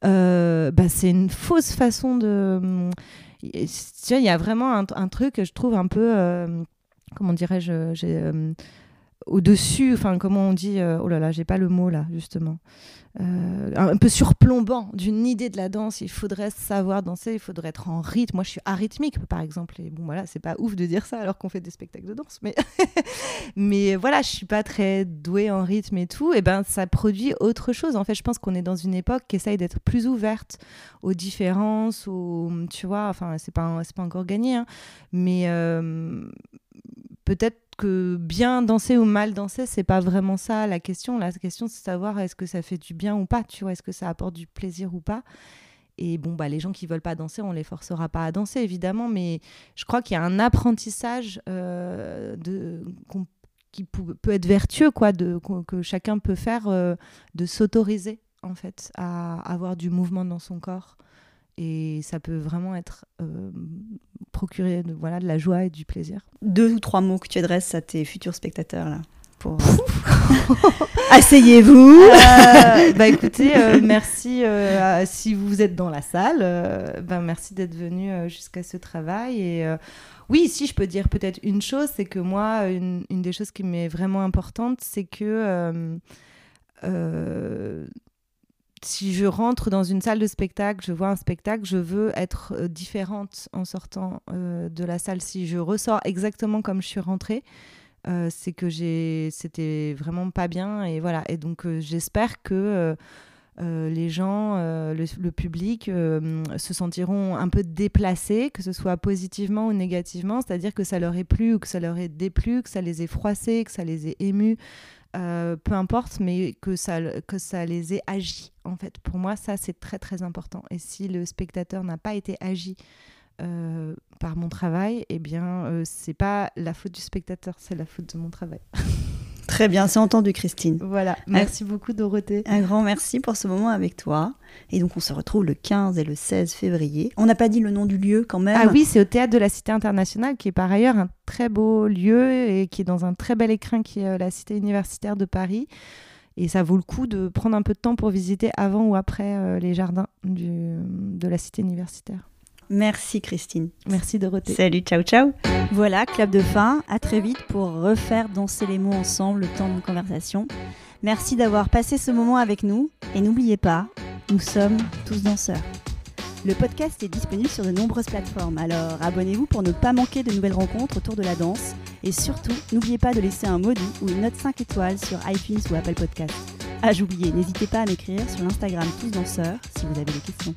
bah, c'est une fausse façon de. Tu vois, il y a vraiment un, truc, je trouve, un peu. comment dirais-je au-dessus, enfin comment on dit, euh, oh là là, j'ai pas le mot là justement, euh, un peu surplombant d'une idée de la danse. Il faudrait savoir danser, il faudrait être en rythme. Moi, je suis arythmique par exemple, et bon voilà, c'est pas ouf de dire ça alors qu'on fait des spectacles de danse, mais mais voilà, je suis pas très douée en rythme et tout. Et ben ça produit autre chose. En fait, je pense qu'on est dans une époque qui essaye d'être plus ouverte aux différences, aux, tu vois, enfin c'est pas pas encore gagné, hein, mais euh, peut-être que bien danser ou mal danser, c'est pas vraiment ça la question. La question, c'est savoir est-ce que ça fait du bien ou pas, tu vois, est-ce que ça apporte du plaisir ou pas? Et bon, bah, les gens qui veulent pas danser, on les forcera pas à danser, évidemment, mais je crois qu'il y a un apprentissage euh, qui peut être vertueux, quoi, de, que chacun peut faire, euh, de s'autoriser, en fait, à avoir du mouvement dans son corps. Et ça peut vraiment être euh, procurer de, voilà, de la joie et du plaisir. Deux ou trois mots que tu adresses à tes futurs spectateurs là pour... Asseyez-vous. Euh, bah écoutez, euh, merci si vous êtes dans la salle. ben merci d'être venu jusqu'à ce travail et Oui, si je peux dire peut-être une chose, c'est que moi, une, une, des choses qui m'est vraiment importante, c'est que euh, euh, si je rentre dans une salle de spectacle, je vois un spectacle, je veux être euh, différente en sortant de la salle. Si je ressors exactement comme je suis rentrée, c'est que c'était vraiment pas bien et voilà. Et donc j'espère que euh, les gens, euh, le, public euh, se sentiront un peu déplacés, que ce soit positivement ou négativement, c'est-à-dire que ça leur ait plu ou que ça leur ait déplu, que ça les ait froissés, que ça les ait émus, peu importe, mais que ça, que ça les ait agi. En fait, pour moi, ça c'est très très important. Et si le spectateur n'a pas été agi par mon travail, eh bien, c'est pas la faute du spectateur, c'est la faute de mon travail. Très bien, c'est entendu, Christine. Voilà, merci beaucoup, Dorothée. Un grand merci pour ce moment avec toi. Et donc, on se retrouve le 15 et le 16 février. On n'a pas dit le nom du lieu quand même. Ah oui, c'est au Théâtre de la Cité internationale, qui est par ailleurs un très beau lieu et qui est dans un très bel écrin, qui est euh, la Cité universitaire de Paris. Et ça vaut le coup de prendre un peu de temps pour visiter avant ou après euh, les jardins de la Cité universitaire. Merci Christine. Merci Dorothée. Salut, ciao ciao. Voilà, clap de fin. À très vite pour refaire danser les mots ensemble le temps de conversation. Merci d'avoir passé ce moment avec nous. Et n'oubliez pas, nous sommes tous danseurs. Le podcast est disponible sur de nombreuses plateformes, alors abonnez-vous pour ne pas manquer de nouvelles rencontres autour de la danse. Et surtout, n'oubliez pas de laisser un mot ou une note 5 étoiles sur iTunes ou Apple Podcast. Ah, j'oubliais, n'hésitez pas à m'écrire sur l'Instagram Tous Danseurs si vous avez des questions.